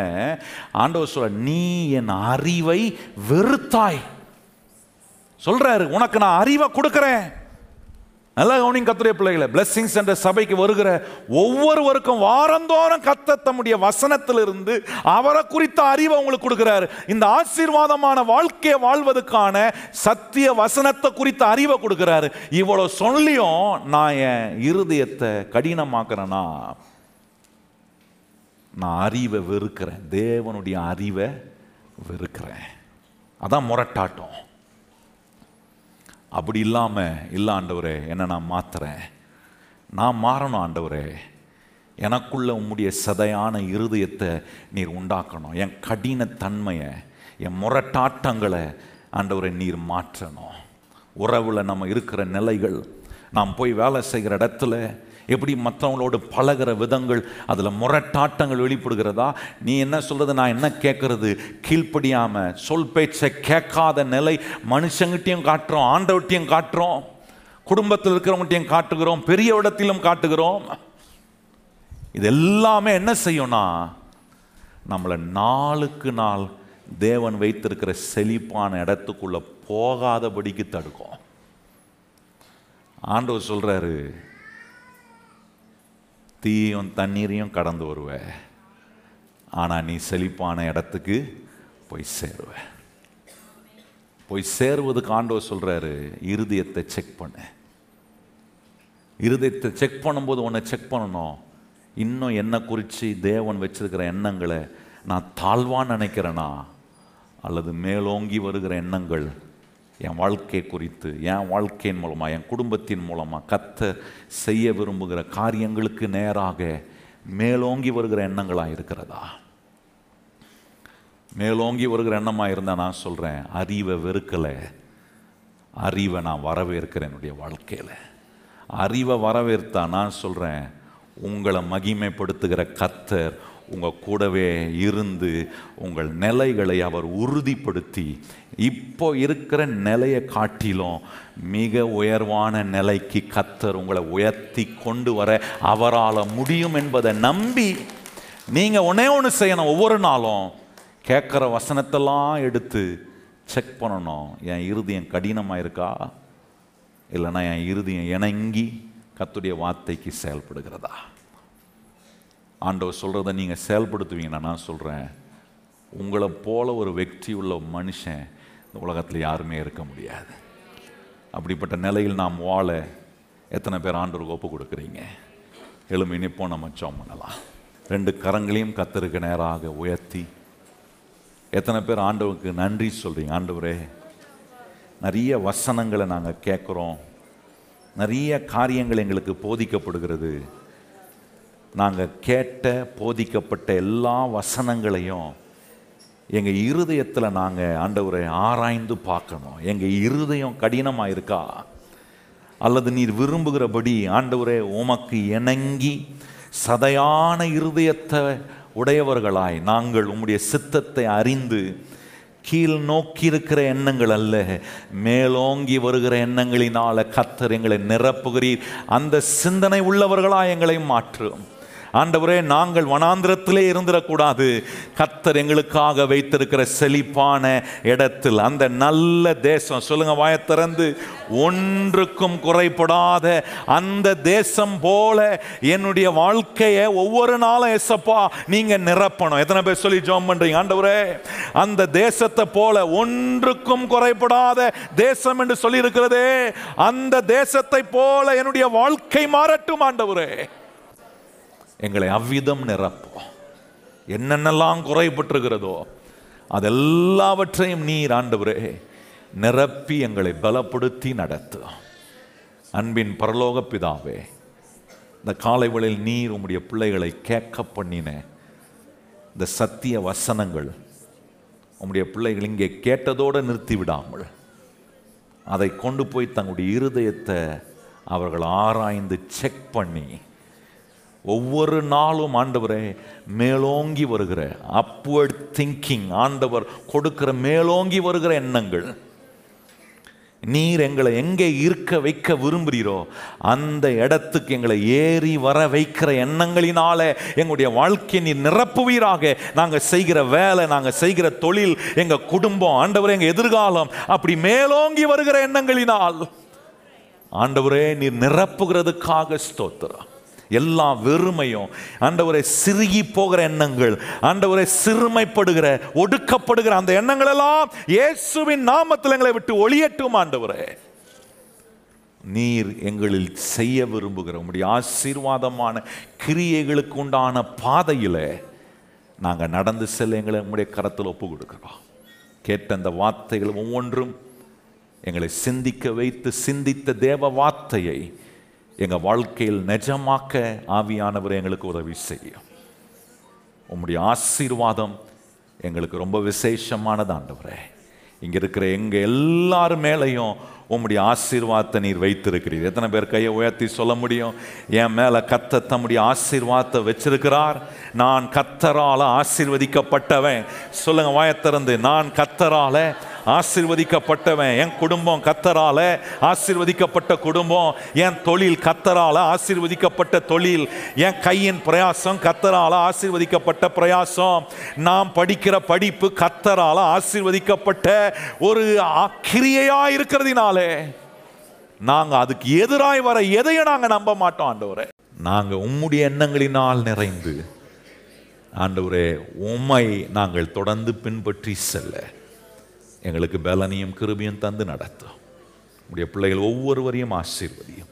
ஆண்டவர் சொல்ல நீ என் அறிவை வெறுத்தாய். சொல்றாரு உனக்கு நான் அறிவை கொடுக்கிறேன். நல்லா கவனிங்க கத்துடைய பிள்ளைகளை. பிளெஸ்ஸிங்ஸ் என்ற சபைக்கு வருகிற ஒவ்வொருவருக்கும் வாரந்தோறும் கத்த தம்முடைய வசனத்திலிருந்து அவரை குறித்த அறிவை உங்களுக்கு கொடுக்குறாரு. இந்த ஆசீர்வாதமான வாழ்க்கையை வாழ்வதற்கான சத்திய வசனத்தை குறித்த அறிவை கொடுக்குறாரு. இவ்வளோ சொல்லியும் நான் என் இருதயத்தை கடினமாக்குறேன்னா நான் அறிவை வெறுக்கிறேன். தேவனுடைய அறிவை வெறுக்கிறேன். அதான் முரட்டாட்டம். அப்படி இல்லாமல் இல்லை ஆண்டவரே என்னை நான் மாற்றுறேன் நான் மாறணும் ஆண்டவரே. எனக்குள்ள உம்முடைய சதையான இருதயத்தை நீர் உண்டாக்கணும். என் கடின தன்மையை என் முரட்டாட்டங்களை ஆண்டவரை நீர் மாற்றணும். உறவில் நம்ம இருக்கிற நிலைகள் நாம் போய் வேலை செய்கிற இடத்துல எப்படி மற்றவங்களோடு பழகிற விதங்கள் அதில் முரட்டாட்டங்கள் வெளிப்படுகிறதா? நீ என்ன சொல்கிறது நான் என்ன கேட்குறது கீழ்ப்படியாமல் சொல் பேச்சை கேட்காத நிலை மனுஷங்கிட்டையும் காட்டுறோம் ஆண்டவர்கிட்டையும் காட்டுறோம் குடும்பத்தில் இருக்கிறவங்ககிட்டையும் காட்டுகிறோம் பெரிய இடத்திலும் காட்டுகிறோம். இது எல்லாமே என்ன செய்யும்னா நம்மளை நாளுக்கு நாள் தேவன் வைத்திருக்கிற செழிப்பான இடத்துக்குள்ளே போகாதபடிக்கு தடுக்கும். ஆண்டவர் சொல்கிறாரு தீயும் தண்ணீரையும் கடந்து வருவ. ஆனால் நீ செழிப்பான இடத்துக்கு போய் சேருவ. போய் சேருவதுக்கு ஆண்டவர் சொல்கிறாரு இருதயத்தை செக் பண்ணு. இருதயத்தை செக் பண்ணும்போது உன்னை செக் பண்ணணும். இன்னும் என்ன குறித்து தேவன் வச்சிருக்கிற எண்ணங்களை நான் தாழ்வான்னு நினைக்கிறேனா? அல்லது மேலோங்கி வருகிற எண்ணங்கள் என் வாழ்க்கை குறித்து என் வாழ்க்கையின் மூலமாக என் குடும்பத்தின் மூலமாக கத்த செய்ய விரும்புகிற காரியங்களுக்கு நேராக மேலோங்கி வருகிற எண்ணங்களாக இருக்கிறதா? மேலோங்கி வருகிற எண்ணமாக இருந்தால் நான் சொல்கிறேன் அறிவை வெறுக்கலை. அறிவை நான் வரவேற்கிறேன் என்னுடைய வாழ்க்கையில். அறிவை வரவேற்றா நான் சொல்கிறேன் உங்களை மகிமைப்படுத்துகிற கத்தர் உங்கள் கூடவே இருந்து உங்கள் நிலைகளை அவர் உறுதிப்படுத்தி இப்போ இருக்கிற நிலையை காட்டிலும் மிக உயர்வான நிலைக்கு கத்தர் உங்களை உயர்த்தி கொண்டு வர அவரால் முடியும் என்பதை நம்பி நீங்கள் ஒன்றே ஒன்று செய்யணும் ஒவ்வொரு நாளும் கேட்குற வசனத்தெல்லாம் எடுத்து செக் பண்ணணும். என் இருதயம் கடினமாக இருக்கா இல்லைன்னா என் இருதயம் இணங்கி கத்துடைய வார்த்தைக்கு செயல்படுகிறதா? ஆண்டவர் சொல்கிறத நீங்கள் செயல்படுத்துவீங்கன்னா நான் சொல்கிறேன் உங்களை போல ஒரு வெற்றி உள்ள மனுஷன் இந்த உலகத்தில் யாருமே இருக்க முடியாது. அப்படிப்பட்ட நிலையில் நாம் வாழ எத்தனை பேர் ஆண்டவருக்கு ஒப்பு கொடுக்குறீங்க? எலும்பி நிப்போம் நம்ம சோம் பண்ணலாம். ரெண்டு கரங்களையும் கத்தருக்கு நேராக உயர்த்தி. எத்தனை பேர் ஆண்டவருக்கு நன்றி சொல்கிறீங்க ஆண்டவரே நிறைய வசனங்களை நாங்கள் கேட்குறோம். நிறைய காரியங்கள் எங்களுக்கு போதிக்கப்படுகிறது. நாங்கள் கேட்ட போதிக்கப்பட்ட எல்லா வசனங்களையும் எங்கள் இருதயத்தில் நாங்கள் ஆண்டவரை ஆராய்ந்து பார்க்கணும். எங்கள் இருதயம் கடினமாக இருக்கா? அல்லது நீர் விரும்புகிறபடி ஆண்டவரே உமக்கு இணங்கி சதையான இருதயத்தை உடையவர்களாய் நாங்கள் உம்முடைய சித்தத்தை அறிந்து கீழ் நோக்கி இருக்கிற எண்ணங்கள் அல்ல மேலோங்கி வருகிற எண்ணங்களினால கத்தர் எங்களை நிரப்புகிறீர். அந்த சிந்தனை உள்ளவர்களாய் எங்களை மாற்றும். ஆண்டவரே நாங்கள் வனாந்திரத்திலே இருந்துடக்கூடாது. கத்தர் எங்களுக்காக வைத்திருக்கிற செழிப்பான இடத்தில் அந்த நல்ல தேசம் சொல்லுங்க வாயத்திறந்து ஒன்றுக்கும் குறைபடாத அந்த தேசம் போல என்னுடைய வாழ்க்கையை ஒவ்வொரு நாளும் எசப்பா நீங்க நிரப்பணும். எத்தனை பேர் சொல்லி ஜோம் பண்றீங்க? ஆண்டவரே அந்த தேசத்தை போல ஒன்றுக்கும் குறைபடாத தேசம் என்று சொல்லி இருக்கிறதே அந்த தேசத்தை போல என்னுடைய வாழ்க்கை மாறட்டும் ஆண்டவரே. எங்களை அவ்விதம் நிரப்போம் என்னென்னலாம் குறைபட்டிருக்கிறதோ அதெல்லாவற்றையும் நீர் ஆண்டவரே நிரப்பி எங்களை பலப்படுத்தி நடத்து. அன்பின் பரலோக பிதாவே இந்த காலை நீர் உம்முடைய பிள்ளைகளை கேட்க பண்ணின இந்த சத்திய வசனங்கள் உம்முடைய பிள்ளைகள் இங்கே கேட்டதோடு நிறுத்தி விடாமல் அதை கொண்டு போய் தங்களுடைய இருதயத்தை அவர்கள் ஆராய்ந்து செக் பண்ணி ஒவ்வொரு நாளும் ஆண்டவரே மேலோங்கி வருகிற அப்வர்ட் திங்கிங் ஆண்டவர் கொடுக்கிற மேலோங்கி வருகிற எண்ணங்கள். நீர் எங்களை எங்கே இருக்க வைக்க விரும்புகிறீரோ அந்த இடத்துக்கு எங்களை ஏறி வர வைக்கிற எண்ணங்களினாலே எங்களுடைய வாழ்க்கையை நீர் நிரப்புவீராக. நாங்கள் செய்கிற வேலை நாங்கள் செய்கிற தொழில் எங்கள் குடும்பம் ஆண்டவர் எங்கள் எதிர்காலம் அப்படி மேலோங்கி வருகிற எண்ணங்களினால் ஆண்டவரே நீர் நிரப்புகிறதுக்காக ஸ்தோத்திரம். எல்லா வெறுமையும் ஆண்டவரை சிறுகி போகிற எண்ணங்கள் ஆண்டவரை சிறுமைப்படுகிற ஒடுக்கப்படுகிற அந்த எண்ணங்கள் எல்லாம் இயேசுவின் நாமத்தில் எங்களை விட்டு ஒளியட்டும் ஆண்டவரே. நீர் எங்களில் செய்ய விரும்புகிற உங்களுடைய ஆசீர்வாதமான கிரியைகளுக்கு உண்டான பாதையில் நாங்கள் நடந்து செல்ல எங்களை உங்களுடைய கரத்தில் ஒப்பு கொடுக்குறோம் கேட்ட அந்த வார்த்தைகள் ஒவ்வொன்றும் எங்களை சிந்திக்க வைத்து சிந்தித்த தேவ வார்த்தையை எங்கள் வாழ்க்கையில் நிஜமாக்க ஆவியானவர் எங்களுக்கு உதவி செய்யும். உம்முடைய ஆசீர்வாதம் எங்களுக்கு ரொம்ப விசேஷமானது ஆண்டவரே. இங்கே இருக்கிற எங்கள் எல்லார் மேலேயும் உம்முடைய ஆசீர்வாதத்தை நீர் வைத்திருக்கிறீர். எத்தனை பேர் கையை உயர்த்தி சொல்ல முடியும்? என் மேலே கத்த தம்முடைய ஆசீர்வாதத்தை வச்சிருக்கிறார். நான் கத்தரால் ஆசீர்வதிக்கப்பட்டவன். சொல்லுங்கள் வாயத்திறந்து நான் கத்தரால ஆசிர்வதிக்கப்பட்டவன் என் குடும்பம் கத்தரால ஆசிர்வதிக்கப்பட்ட குடும்பம் என் தொழில் கத்தரால ஆசிர்வதிக்கப்பட்ட தொழில் என் கையின் பிரயாசம் கத்தரால ஆசீர்வதிக்கப்பட்ட பிரயாசம். நாம் படிக்கிற படிப்பு கத்தரால ஆசிர்வதிக்கப்பட்ட ஒரு கிரியையா இருக்கிறதுனாலே நாங்கள் அதுக்கு எதிராய் வர எதையும் நாங்கள் நம்ப மாட்டோம் ஆண்டவரே. நாங்கள் உம்முடைய எண்ணங்களினால் நிறைந்து ஆண்டவரே உம்மை நாங்கள் தொடர்ந்து பின்பற்றி செல்ல. எங்களுக்கு பலனையும் கிருபியும் தந்து நடத்தும். உடைய பிள்ளைகள் ஒவ்வொருவரையும் ஆசீர்வதியும்.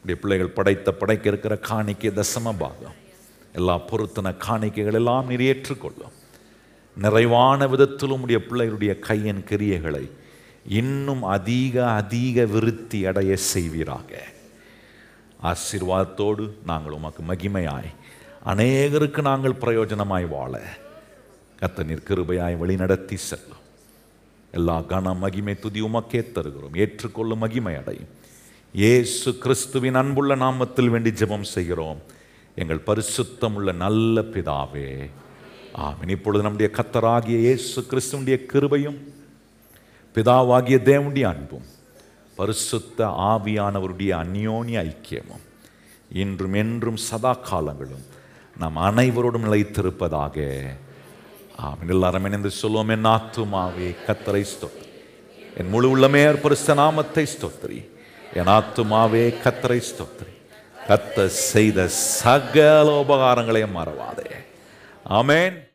உடைய பிள்ளைகள் படைத்த படைக்க இருக்கிற காணிக்கை தசம பாகம். எல்லா பொருத்தன காணிக்கைகள் எல்லாம் நீர் ஏற்றுக்கொள்ளும். நிறைவான விதத்திலும் உடைய பிள்ளைகளுடைய கையின் கிரியைகளை இன்னும் அதிக அதிக விருத்தி அடைய செய்வீராக. ஆசீர்வாதத்தோடு நாங்கள் உமக்கு மகிமையாய் அநேகருக்கு நாங்கள் பிரயோஜனமாய் வாழ கத்த நீர் கிருபையாய் வழிநடத்தி செல்லும். எல்லா கன மகிமை துதி உமக்கே தருகிறோம். ஏற்றுக்கொள்ளும் மகிமை அடையும் இயேசு கிறிஸ்துவின் அன்புள்ள நாமத்தில் வேண்டி ஜெபம் செய்கிறோம். எங்கள் பரிசுத்தமுள்ள நல்ல பிதாவே. ஆமின். இப்பொழுது நம்முடைய கத்தராகிய இயேசு கிறிஸ்துவனுடைய கிருபையும் பிதாவாகிய தேவனுடைய அன்பும் பரிசுத்த ஆவியானவருடைய அந்யோன்ய ஐக்கியமும் இன்றும் என்றும் சதா காலங்களும் நம் அனைவரோடும் நிலைத்திருப்பதாக ஆமென். எல்லாரும் இணைந்து சொல்லுவோம் என் ஆத்துமாவே கத்தரை ஸ்தோத்திரி. என் முழு உள்ளமே பரிசுத்த நாமத்தை ஸ்தோத்திரி. என் ஆத்துமாவே கத்தரை ஸ்தோத்திரி. கத்த செய்த சகல உபகாரங்களையும் மறவாதே. ஆமேன்.